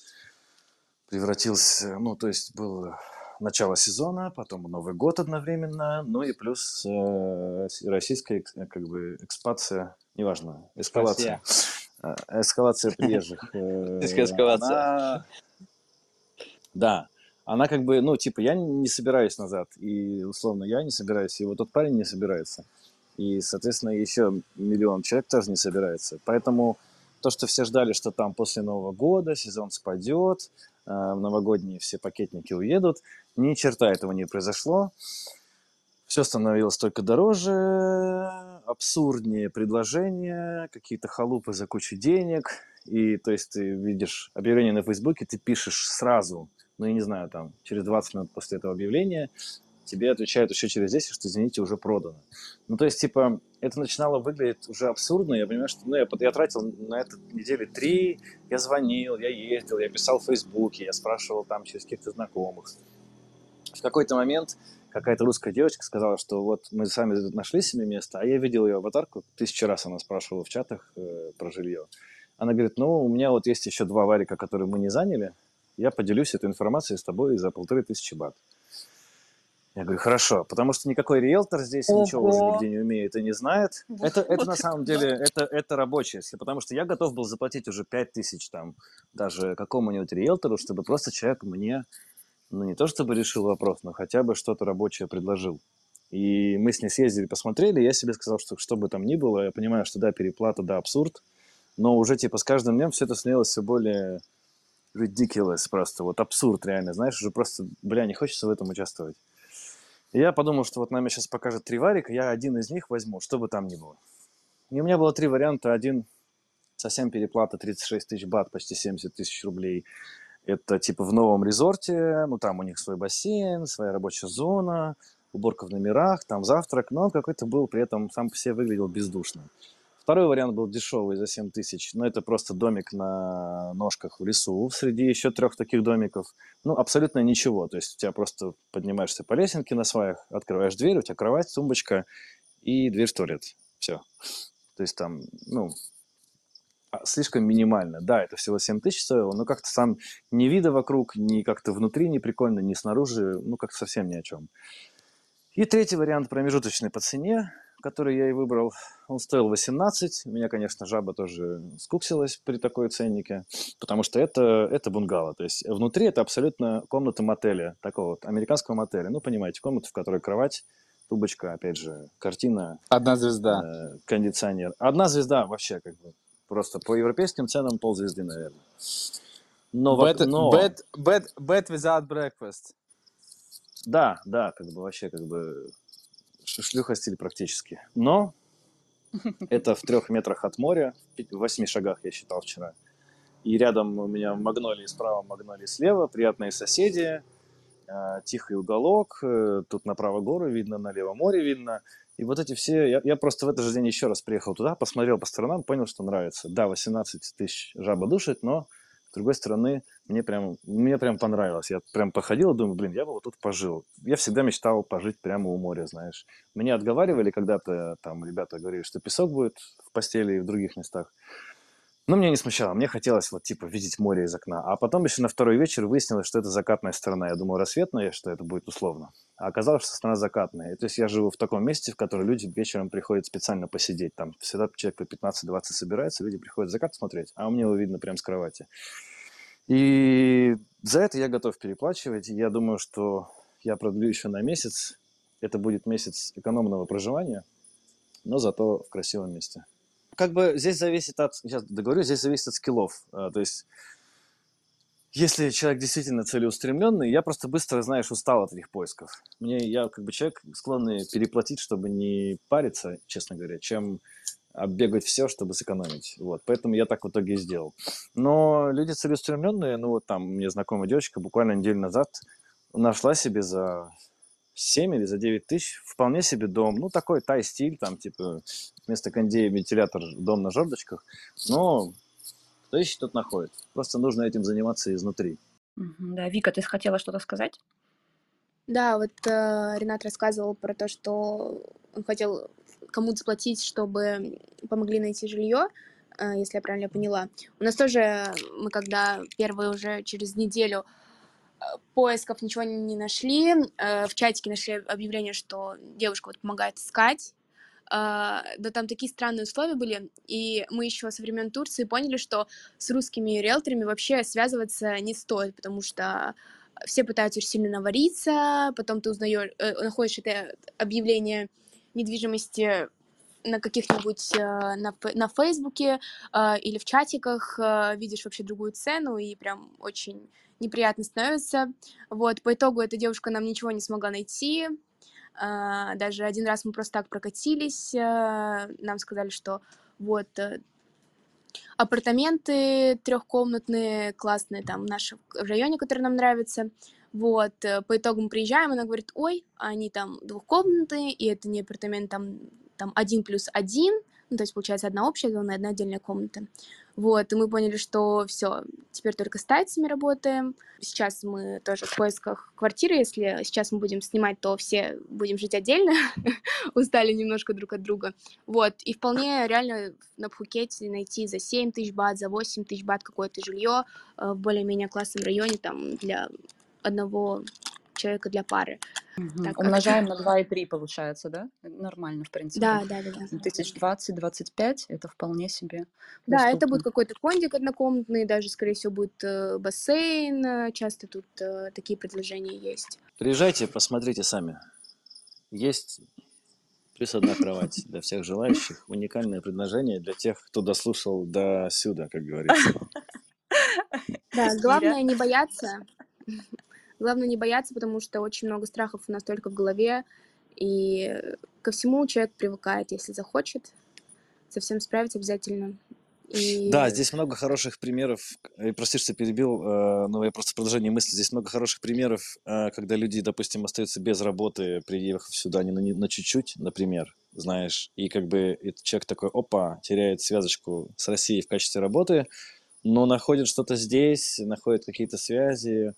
превратился, ну, то есть был начало сезона, потом Новый год одновременно, ну и плюс э, российская как бы экспация, неважно, эскалация. Э, эскалация приезжих. Э, эскалация. Да, она как бы, ну, типа, я не собираюсь назад, и, условно, я не собираюсь, и вот тот парень не собирается. И, соответственно, еще миллион человек тоже не собирается. Поэтому то, что все ждали, что там после Нового года сезон спадет, э, новогодние все пакетники уедут, ни черта этого не произошло. Все становилось только дороже, абсурднее предложения, какие-то халупы за кучу денег. И то есть ты видишь объявление на Фейсбуке, ты пишешь сразу, ну, я не знаю, там, через 20 минут после этого объявления, тебе отвечают еще через 10, что, извините, уже продано. Ну, то есть, типа, это начинало выглядеть уже абсурдно. Я понимаю, что ну, я, я тратил на это недели три, я звонил, я ездил, я писал в Фейсбуке, я спрашивал там через каких-то знакомых в какой-то момент какая-то русская девочка сказала, что вот мы сами нашли себе место, а я видел ее аватарку, тысячу раз она спрашивала в чатах э, про жилье. Она говорит, ну, у меня вот есть еще два варика, которые мы не заняли, я поделюсь этой информацией с тобой за полторы тысячи бат. Я говорю, хорошо, потому что никакой риэлтор здесь ничего уже Ого. нигде не умеет и не знает. Вот- Это, это вот на самом деле, это, это рабочее, если- потому что я готов был заплатить уже 5 тысяч там даже какому-нибудь риэлтору, чтобы просто человек мне, ну не то чтобы решил вопрос, но хотя бы что-то рабочее предложил. И мы с ней съездили, посмотрели, я себе сказал, что что бы там ни было, я понимаю, что да, переплата, да, абсурд, но уже типа с каждым днем все это становилось все более ridiculous просто, вот абсурд реально, знаешь, уже просто, бля, не хочется в этом участвовать. Я подумал, что вот нам сейчас покажет три варика, я один из них возьму, что бы там ни было. И у меня было три варианта. Один совсем переплата 36 тысяч бат, почти 70 тысяч рублей. Это типа в новом резорте, ну там у них свой бассейн, своя рабочая зона, уборка в номерах, там завтрак, но он какой-то был при этом сам по себе выглядел бездушно. Второй вариант был дешевый за 7 тысяч, но это просто домик на ножках в лесу среди еще трех таких домиков. Ну, абсолютно ничего. То есть у тебя просто поднимаешься по лесенке на сваях, открываешь дверь, у тебя кровать, тумбочка и дверь в туалет. Все. То есть там, ну, а, слишком минимально. Да, это всего 7 тысяч стоило, но как-то сам ни вида вокруг, ни как-то внутри не прикольно, ни снаружи, ну, как-то совсем ни о чем. И третий вариант промежуточный по цене, который я и выбрал, он стоил 18. У меня, конечно, жаба тоже скуксилась при такой ценнике, потому что это, это бунгало. То есть внутри это абсолютно комната мотеля, такого вот американского мотеля. Ну, понимаете, комната, в которой кровать, тубочка, опять же, картина, Одна звезда. э, кондиционер. Одна звезда вообще как бы. Просто по европейским ценам ползвезды, наверное. Но, Bed, но- bed, bed, bed without breakfast. Да, да, как бы вообще как бы шлюха стиль практически. Но это в трех метрах от моря, в восьми шагах я считал вчера. И рядом у меня магнолии справа, магнолии слева, приятные соседи, э, тихий уголок, э, тут направо горы видно, налево море видно. И вот эти все... Я, я просто в этот же день еще раз приехал туда, посмотрел по сторонам, понял, что нравится. Да, 18 тысяч жаба душит, но с другой стороны, мне прям, мне прям понравилось. Я прям походил и думаю, блин, я бы вот тут пожил. Я всегда мечтал пожить прямо у моря, знаешь. Меня отговаривали когда-то, там, ребята говорили, что песок будет в постели и в других местах. Но меня не смущало. Мне хотелось вот, типа, видеть море из окна. А потом еще на второй вечер выяснилось, что это закатная сторона. Я думал, рассветная, что это будет условно. А оказалось, что сторона закатная. То есть я живу в таком месте, в которое люди вечером приходят специально посидеть. Там всегда человек по 15-20 собирается, люди приходят закат смотреть, а у меня его видно прямо с кровати. И за это я готов переплачивать. Я думаю, что я продлю еще на месяц. Это будет месяц экономного проживания, но зато в красивом месте. Как бы здесь зависит от, сейчас договорю, здесь зависит от скиллов. А, То есть, если человек действительно целеустремленный, я просто быстро, знаешь, устал от этих поисков. Мне, я как бы человек склонный переплатить, чтобы не париться, честно говоря, чем оббегать все, чтобы сэкономить. Вот, поэтому я так в итоге и сделал. Но люди целеустремленные, ну вот там мне знакомая девочка буквально неделю назад нашла себе за 7 или за 9 тысяч вполне себе дом. Ну, такой тай-стиль, там, типа, вместо кондея вентилятор, дом на жердочках. Но кто ищет, тот находит. Просто нужно этим заниматься изнутри. Да, Вика, ты хотела что-то сказать? Да, вот э, Ренат рассказывал про то, что он хотел кому-то заплатить, чтобы помогли найти жилье, э, если я правильно поняла. У нас тоже, мы когда первые уже через неделю э, поисков ничего не нашли, э, в чатике нашли объявление, что девушка вот помогает искать. А, Да там такие странные условия были, и мы еще со времен Турции поняли, что с русскими риэлторами вообще связываться не стоит, потому что все пытаются очень сильно навариться, потом ты узнаешь, э, находишь это объявление недвижимости на каких-нибудь э, на, на Фейсбуке э, или в чатиках, э, видишь вообще другую цену, и прям очень неприятно становится. Вот, по итогу эта девушка нам ничего не смогла найти. А, Даже один раз мы просто так прокатились, э, нам сказали, что вот э, апартаменты трехкомнатные, классные, там, в районе, который нам нравится. Вот, э, по итогу приезжаем, она говорит, ой, они там двухкомнатные, и это не апартамент, там, там один плюс один, ну, то есть, получается, одна общая зона и одна отдельная комната. Вот, и мы поняли, что все, теперь только с тайцами работаем. Сейчас мы тоже в поисках квартиры, если сейчас мы будем снимать, то все будем жить отдельно, устали немножко друг от друга. Вот, и вполне реально на Пхукете найти за 7 тысяч бат, за 8 тысяч бат какое-то жилье э, в более-менее классном районе, там, для одного человека для пары. Мгм. Так как-то. Умножаем на 2,3 получается, да? Нормально, в принципе. Да, да, да, да. Ну, Тысяч двадцать, двадцать пять, это вполне себе Да, это будет какой-то кондик однокомнатный, даже, скорее всего, будет э, бассейн. э, Часто тут э, такие предложения есть. Приезжайте, посмотрите сами. Есть плюс одна кровать для всех желающих. Уникальное предложение для тех, кто дослушал до сюда, как говорится. Да, главное не бояться. Главное не бояться, потому что очень много страхов у нас только в голове. И ко всему человек привыкает, если захочет. Совсем справится обязательно. И Да, здесь много хороших примеров. И, Прости, что перебил, э, но я просто продолжение мысли. Здесь много хороших примеров, э, когда люди, допустим, остаются без работы, приехав сюда не на, не- на чуть-чуть, например, знаешь, и как бы этот человек такой, опа, теряет связочку с Россией в качестве работы, но находит что-то здесь, находит какие-то связи.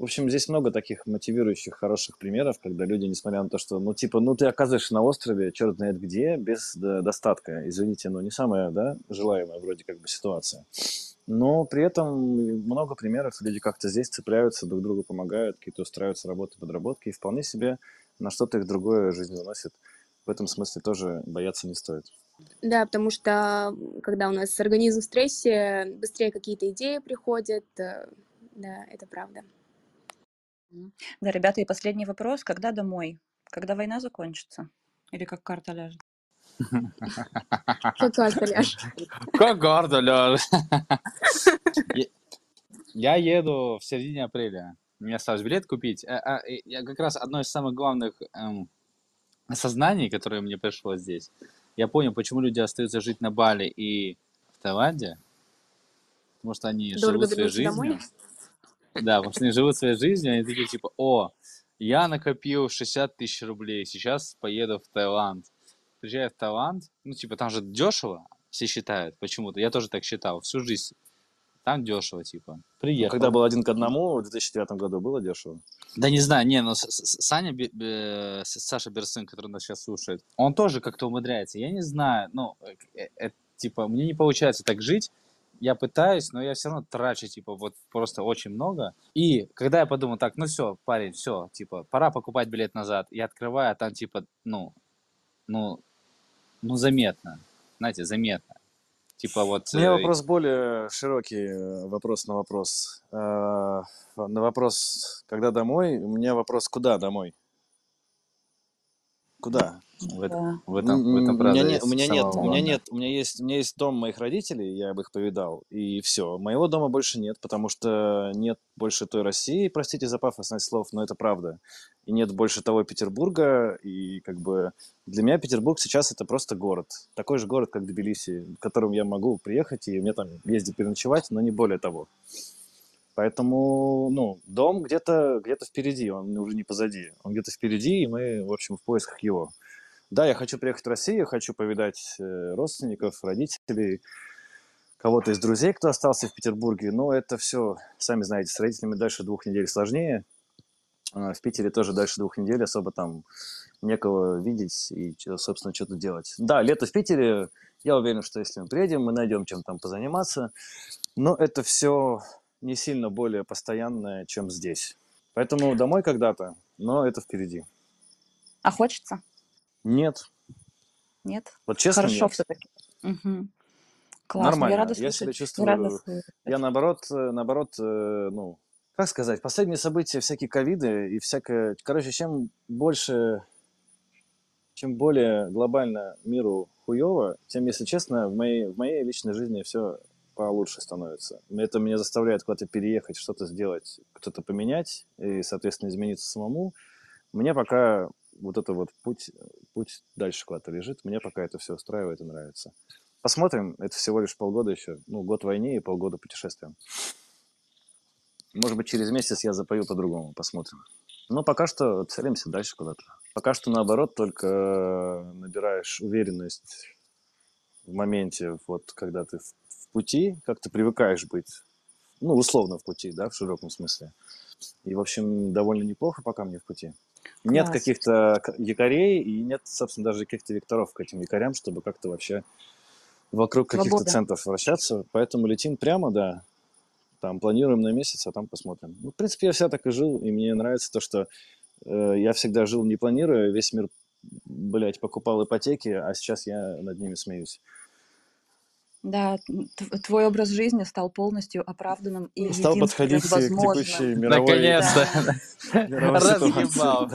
В общем, здесь много таких мотивирующих, хороших примеров, когда люди, несмотря на то, что, ну, типа, ну, ты оказываешься на острове, черт знает где, без э, достатка. Извините, но не самая, да, желаемая вроде как бы ситуация. Но при этом много примеров, люди как-то здесь цепляются, друг другу помогают, какие-то устраиваются работы, подработки, и вполне себе на что-то их другое жизнь выносит. В этом смысле тоже бояться не стоит. Да, потому что когда у нас организм в стрессе, быстрее какие-то идеи приходят. э, Да, это правда. Мгм. Да, ребята, и последний вопрос. Когда домой? Когда война закончится? Или как карта ляжет? Как карта ляжет. Как гордо, Лёш. Я- Я еду в середине апреля. Мне осталось билет купить. А, а, Я как раз одно из самых главных эм, осознаний, которое мне пришло здесь. Я понял, почему люди остаются жить на Бали и в Таиланде. Потому что они Дорого живут своей вернуться домой? жизнью. Да, потому что они живут своей жизнью, они такие типа, о, я накопил 60 тысяч рублей, сейчас поеду в Таиланд. Приезжаю в Таиланд, ну типа там же дешево, все считают почему-то. Я тоже так считал всю жизнь. Там дешево, типа. Ну, Приехал. Когда был один к одному, в 2009 году было дешево. Да не знаю, не, С- Саня, Саша Берсын, который нас сейчас слушает, он тоже как-то умудряется. Я не знаю, ну, э, э, типа, мне не получается так жить. Я пытаюсь, но я все равно трачу, типа, вот просто очень много. И когда я подумал, так, ну все, парень, все, типа, пора покупать билет назад. Я открываю, а там, типа, ну, ну, ну, заметно. Знаете, заметно. Типа вот... У меня э, вопрос более широкий, э, вопрос на вопрос. Э, На вопрос, когда домой, у меня вопрос, куда домой? Куда? в, Да. в этом, в этом у правда меня нет, у меня нет, у меня нет, у меня есть, у меня есть дом моих родителей, я бы их повидал, и все. Моего дома больше нет, потому что нет больше той России, простите за пафосность слов, но это правда. И нет больше того Петербурга, и как бы для меня Петербург сейчас это просто город. Такой же город, как Тбилиси, в котором я могу приехать, и мне там ездить переночевать, но не более того. Поэтому, ну, дом где-то где впереди, он уже не позади. Он где-то впереди, и мы, в общем, в поисках его. Да, я хочу приехать в Россию, хочу повидать э, родственников, родителей, кого-то из друзей, кто остался в Петербурге. Но это все, сами знаете, с родителями дальше двух недель сложнее. А В Питере тоже дальше двух недель особо там некого видеть и, собственно, что-то делать. Да, лето в Питере. Я уверен, что если мы приедем, мы найдем чем там позаниматься. Но это все не сильно более постоянное, чем здесь. Поэтому домой когда-то, но это впереди. А хочется? Нет. Нет? Вот честно, Хорошо нет. все-таки. Классно, Нормально. я рада Я слышать. себя Я чувствую... рада слышать. Я наоборот, э, наоборот, э, ну, как сказать, последние события, всякие ковиды и всякое... Короче, чем больше, чем более глобально миру хуево, тем, если честно, в моей, в моей личной жизни все получше становится. Это меня заставляет куда-то переехать, что-то сделать, кто-то поменять и, соответственно, измениться самому. Мне пока вот это вот путь, путь дальше куда-то лежит, мне пока это все устраивает и нравится. Посмотрим, это всего лишь полгода еще. Ну, год войны и полгода путешествия. Может быть, через месяц я запою по-другому, посмотрим. Но пока что целимся дальше куда-то. Пока что наоборот, только набираешь уверенность в моменте, вот когда ты в, пути, как ты привыкаешь быть, ну, условно в пути, да, в широком смысле. И, в общем, довольно неплохо пока мне в пути. Нет Класс. каких-то к- якорей и нет, собственно, даже каких-то векторов к этим якорям, чтобы как-то вообще вокруг каких-то центров вращаться. Поэтому летим прямо, да. Там планируем на месяц, а там посмотрим. Ну, в принципе, я всегда так и жил, и мне нравится то, что э, я всегда жил не планируя, весь мир, блядь, покупал ипотеки, а сейчас я над ними смеюсь. Да, твой образ жизни стал полностью оправданным и Стал подходить к возможным. текущей мировой, Наконец-то. Разъебал.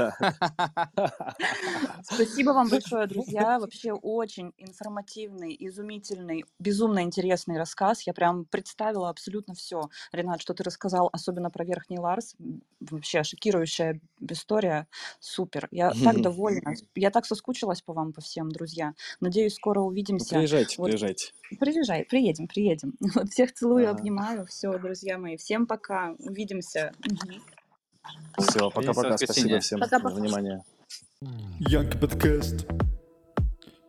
Спасибо вам большое, друзья. Вообще очень информативный, изумительный, безумно интересный рассказ. Я прям представила абсолютно все. Ренат, что ты рассказал, особенно про Верхний Ларс. Вообще шокирующая история. Супер. Я так довольна. Я так соскучилась по вам, по всем, друзья. Надеюсь, скоро увидимся. приезжайте, приезжайте. Приезжай, приедем, приедем. Вот всех целую, Ага. обнимаю. Все, друзья мои. Всем пока. Увидимся. Все, пока-пока. Спасибо всем за Пока-пока. внимание. Янки подкаст.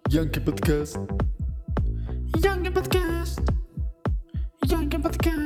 Янки подкаст. Янки подкаст. Янки подкаст.